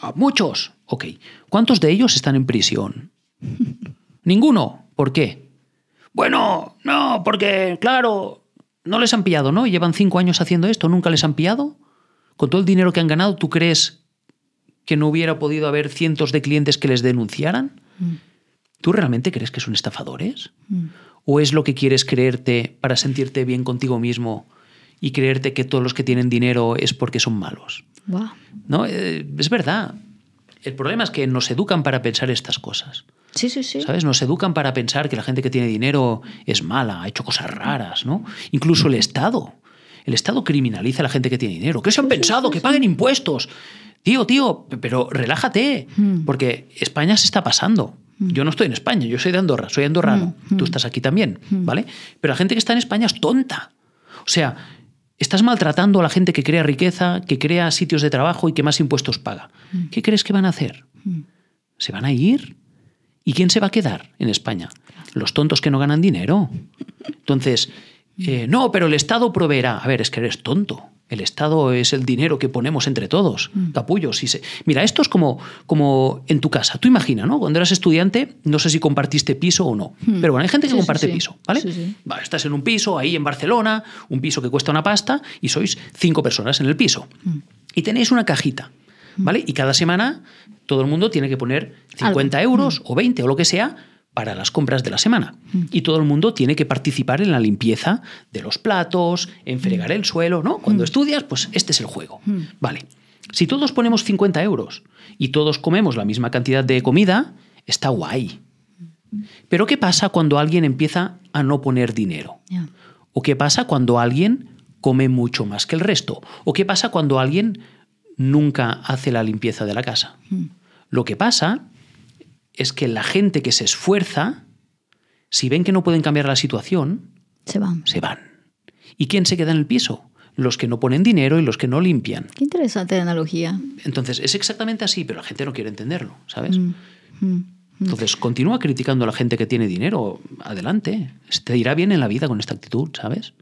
A muchos. Ok. ¿Cuántos de ellos están en prisión? [laughs] Ninguno. ¿Por qué? Bueno, no, porque, claro, no les han pillado, ¿no? Llevan cinco años haciendo esto, nunca les han pillado. Con todo el dinero que han ganado, ¿tú crees que no hubiera podido haber cientos de clientes que les denunciaran? Mm. ¿Tú realmente crees que son estafadores? Mm. ¿O es lo que quieres creerte para sentirte bien contigo mismo y creerte que todos los que tienen dinero es porque son malos? No, eh, es verdad. El problema es que nos educan para pensar estas cosas. Sí, sí, sí. ¿Sabes? Nos educan para pensar que la gente que tiene dinero es mala, ha hecho cosas raras, ¿no? Incluso el Estado. El Estado criminaliza a la gente que tiene dinero. ¿Qué se han pensado? Que paguen impuestos. Tío, tío, pero relájate, hmm. porque España se está pasando. Hmm. Yo no estoy en España, yo soy de Andorra, soy andorrano. Hmm. Tú estás aquí también, ¿vale? Pero la gente que está en España es tonta. O sea, estás maltratando a la gente que crea riqueza, que crea sitios de trabajo y que más impuestos paga. ¿Qué crees que van a hacer? ¿Se van a ir? ¿Y quién se va a quedar en España? Los tontos que no ganan dinero. Entonces, eh, no, pero el Estado proveerá. A ver, es que eres tonto. El Estado es el dinero que ponemos entre todos, mm. capullo. Si se... Mira, esto es como, como en tu casa. Tú imagina, ¿no? Cuando eras estudiante, no sé si compartiste piso o no. Mm. Pero bueno, hay gente que comparte piso, ¿vale? estás en un piso ahí en Barcelona, un piso que cuesta una pasta, y sois cinco personas en el piso. Mm. Y tenéis una cajita. ¿Vale? Y cada semana todo el mundo tiene que poner 50 euros o 20 o lo que sea para las compras de la semana. Y todo el mundo tiene que participar en la limpieza de los platos, en fregar el suelo, ¿no? Cuando estudias, pues este es el juego. Vale. Si todos ponemos 50 euros y todos comemos la misma cantidad de comida, está guay. Pero ¿qué pasa cuando alguien empieza a no poner dinero? ¿O qué pasa cuando alguien come mucho más que el resto? ¿O qué pasa cuando alguien nunca hace la limpieza de la casa. Hmm. Lo que pasa es que la gente que se esfuerza, si ven que no pueden cambiar la situación, se van. Se van. ¿Y quién se queda en el piso? Los que no ponen dinero y los que no limpian. Qué interesante analogía. Entonces, es exactamente así, pero la gente no quiere entenderlo, ¿sabes? Hmm. Hmm. Entonces, continúa criticando a la gente que tiene dinero. Adelante. Te irá bien en la vida con esta actitud, ¿sabes?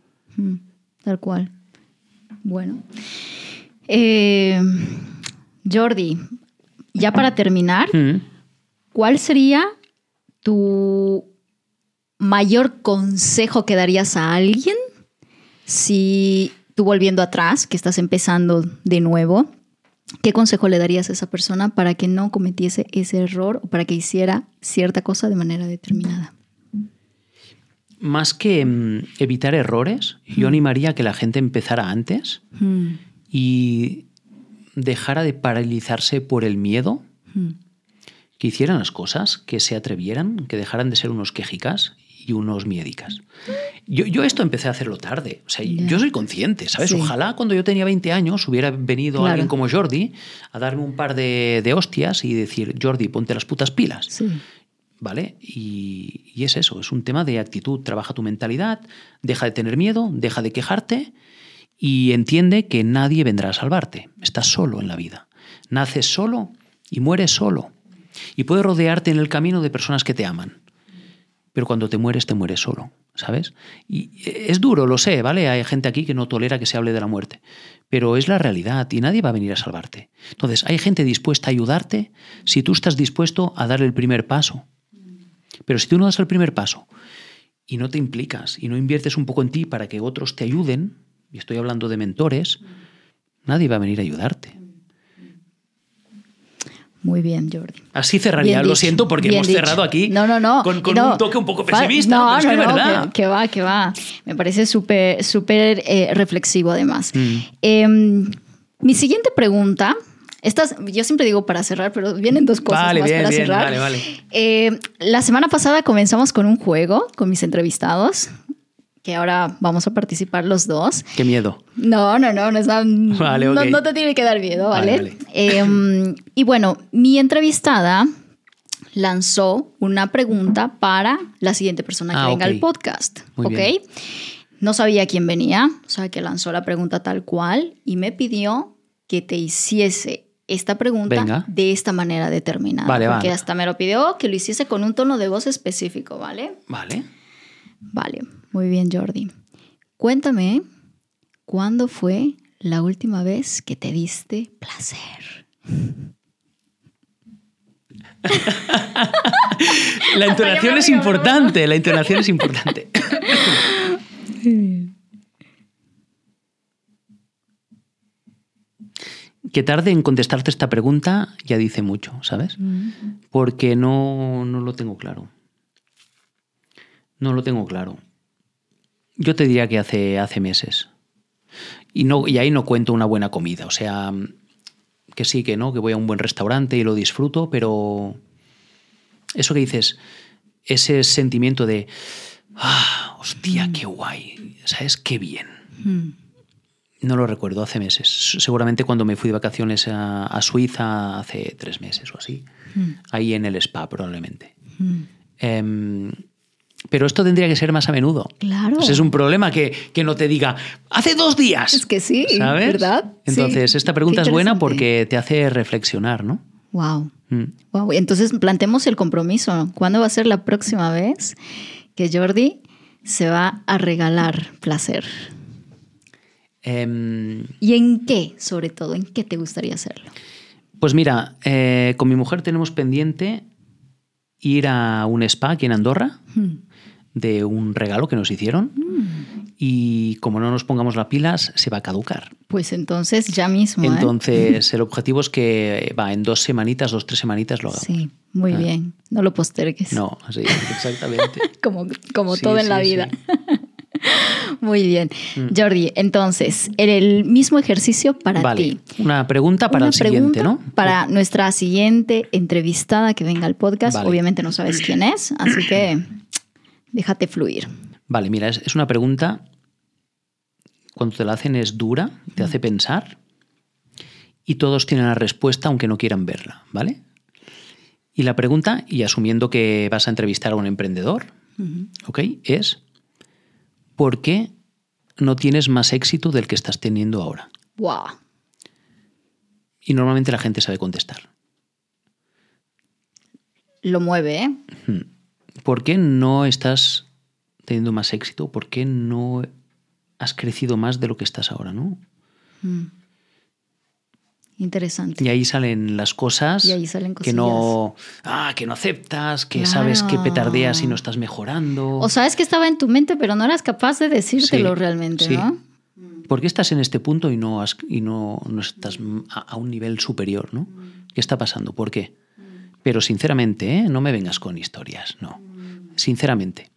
Tal cual. Bueno. Eh, Jordi, ya para terminar, mm. ¿cuál sería tu mayor consejo que darías a alguien si tú volviendo atrás, que estás empezando de nuevo, ¿qué consejo le darías a esa persona para que no cometiese ese error o para que hiciera cierta cosa de manera determinada? más que mm, evitar errores, yo animaría a que la gente empezara antes Mm, y dejara de paralizarse por el miedo, mm. que hicieran las cosas, que se atrevieran, que dejaran de ser unos quejicas y unos miedicas. Yo, yo esto empecé a hacerlo tarde, o sea, yo soy consciente, ¿sabes? Sí. Ojalá cuando yo tenía 20 años hubiera venido Claro. alguien como Jordi a darme un par de, de hostias y decir, Jordi, ponte las putas pilas. Sí. ¿Vale? Y, y es eso, es un tema de actitud. Trabaja tu mentalidad, deja de tener miedo, deja de quejarte y entiende que nadie vendrá a salvarte. Estás solo en la vida. Naces solo y mueres solo. Y puedes rodearte en el camino de personas que te aman. Pero cuando te mueres, te mueres solo, ¿sabes? Y es duro, lo sé, ¿vale? Hay gente aquí que no tolera que se hable de la muerte. Pero es la realidad y nadie va a venir a salvarte. Entonces, hay gente dispuesta a ayudarte si tú estás dispuesto a dar el primer paso. Pero si tú no das el primer paso y no te implicas y no inviertes un poco en ti para que otros te ayuden, y estoy hablando de mentores, nadie va a venir a ayudarte. Muy bien, Jordi. Así cerraría, Bien lo dicho, siento porque hemos dicho. cerrado aquí no, no, no, con, un toque un poco pesimista, No, pero es que verdad. Que, que va, que va. Me parece súper, súper eh, reflexivo además. Mm. Em, mi siguiente pregunta, estas, yo siempre digo para cerrar, pero vienen dos cosas Vale, más bien, para bien, cerrar. vale, vale. Eh, la semana pasada comenzamos con un juego con mis entrevistados, que ahora vamos a participar los dos. Qué miedo. No, no, no, no, es [laughs] Vale, no, ok. no te tiene que dar miedo, ¿vale? Vale, vale. Eh, y bueno, mi entrevistada lanzó una pregunta para la siguiente persona que Ah, venga al podcast, Muy ¿ok? bien. No sabía quién venía, o sea, que lanzó la pregunta tal cual y me pidió que te hiciese esta pregunta Venga. de esta manera determinada. Vale, porque vale. hasta me lo pidió que lo hiciese con un tono de voz específico, ¿vale? Vale. Vale, muy bien, Jordi. Cuéntame, ¿cuándo fue la última vez que te diste placer? [laughs] La entonación es importante, la entonación es importante. [laughs] Que tarde en contestarte esta pregunta ya dice mucho, ¿sabes? Porque no, no lo tengo claro. No lo tengo claro. Yo te diría que hace, hace meses. Y, no, y ahí no cuento una buena comida. O sea, que sí, que no, que voy a un buen restaurante y lo disfruto, pero eso que dices, ese sentimiento de, ah, hostia, qué guay, ¿sabes? Qué bien. Mm, No lo recuerdo, hace meses. Seguramente cuando me fui de vacaciones a, a Suiza hace tres meses o así. mm, Ahí en el spa, probablemente. mm. Em, pero esto tendría que ser más a menudo. Claro. Pues es un problema que, que no te diga, hace dos días. Es que sí, ¿sabes? ¿verdad? Sí. Entonces, esta pregunta es buena porque te hace reflexionar, ¿no? Wow. Mm. Wow. Entonces, plantemos el compromiso. ¿Cuándo va a ser la próxima vez que Jordi se va a regalar placer? Em, ¿Y en qué, sobre todo? ¿En qué te gustaría hacerlo? pues mira, eh, con mi mujer tenemos pendiente ir a un spa aquí en Andorra Mm. De un regalo que nos hicieron y como no nos pongamos las pilas se va a caducar. Pues entonces ya mismo. ¿eh? Entonces [laughs] el objetivo es que va en dos semanitas, dos, tres semanitas lo hagamos. Sí, muy Ah. bien. No lo postergues. No, sí, exactamente. [laughs] Como, como Sí, todo en la vida. sí. [laughs] Muy bien. Mm. Jordi, entonces, el mismo ejercicio para vale, ti. una pregunta para Una el siguiente, ¿no? Para nuestra siguiente entrevistada que venga al podcast. Vale. Obviamente no sabes quién es, así que déjate fluir. Vale, mira, es, es una pregunta, cuando te la hacen es dura, te hace pensar y todos tienen la respuesta aunque no quieran verla, ¿vale? Y la pregunta, y asumiendo que vas a entrevistar a un emprendedor. ¿ok? Es, ¿por qué no tienes más éxito del que estás teniendo ahora? Wow. Y normalmente la gente sabe contestar. Lo mueve, ¿eh? ¿Por qué no estás teniendo más éxito? ¿Por qué no has crecido más de lo que estás ahora, no? Mm. Interesante. Y ahí salen las cosas Y ahí salen que no, ah, que no aceptas, que sabes que petardeas y no estás mejorando. O sabes que estaba en tu mente, pero no eras capaz de decírtelo Sí, realmente, sí. ¿no? ¿Por qué estás en este punto y no, has- y no, no estás a, a un nivel superior? ¿no? ¿Qué está pasando? ¿Por qué? Pero sinceramente, ¿eh? no me vengas con historias, no. Sinceramente.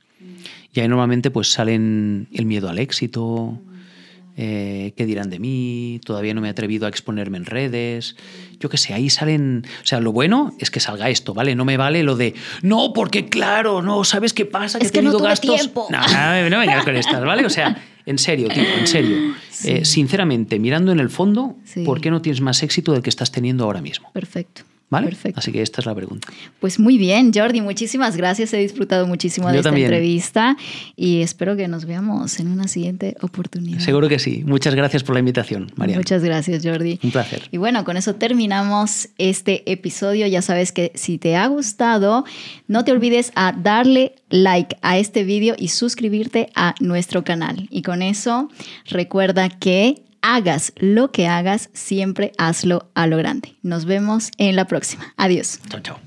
Y ahí normalmente pues salen el miedo al éxito, eh, qué dirán de mí, todavía no me he atrevido a exponerme en redes, yo qué sé, ahí salen, o sea, lo bueno es que salga esto, ¿vale? No me vale lo de, no, porque claro, no, ¿sabes qué pasa? Que he que no tenido tuve gastos. tiempo. No, no, no vengas con estas, ¿vale? O sea, en serio, tío, en serio. Eh, sinceramente, mirando en el fondo, Sí. ¿por qué no tienes más éxito del que estás teniendo ahora mismo? Perfecto. ¿Vale? Perfecto. Así que esta es la pregunta. Pues muy bien, Jordi, muchísimas gracias. He disfrutado muchísimo de esta también. entrevista y espero que nos veamos en una siguiente oportunidad. Seguro que sí. Muchas gracias por la invitación, María. Muchas gracias, Jordi. Un placer. Y bueno, con eso terminamos este episodio. Ya sabes que si te ha gustado, no te olvides a darle like a este video y suscribirte a nuestro canal. Y con eso, recuerda que hagas lo que hagas, siempre hazlo a lo grande. Nos vemos en la próxima. Adiós. Chao, chao.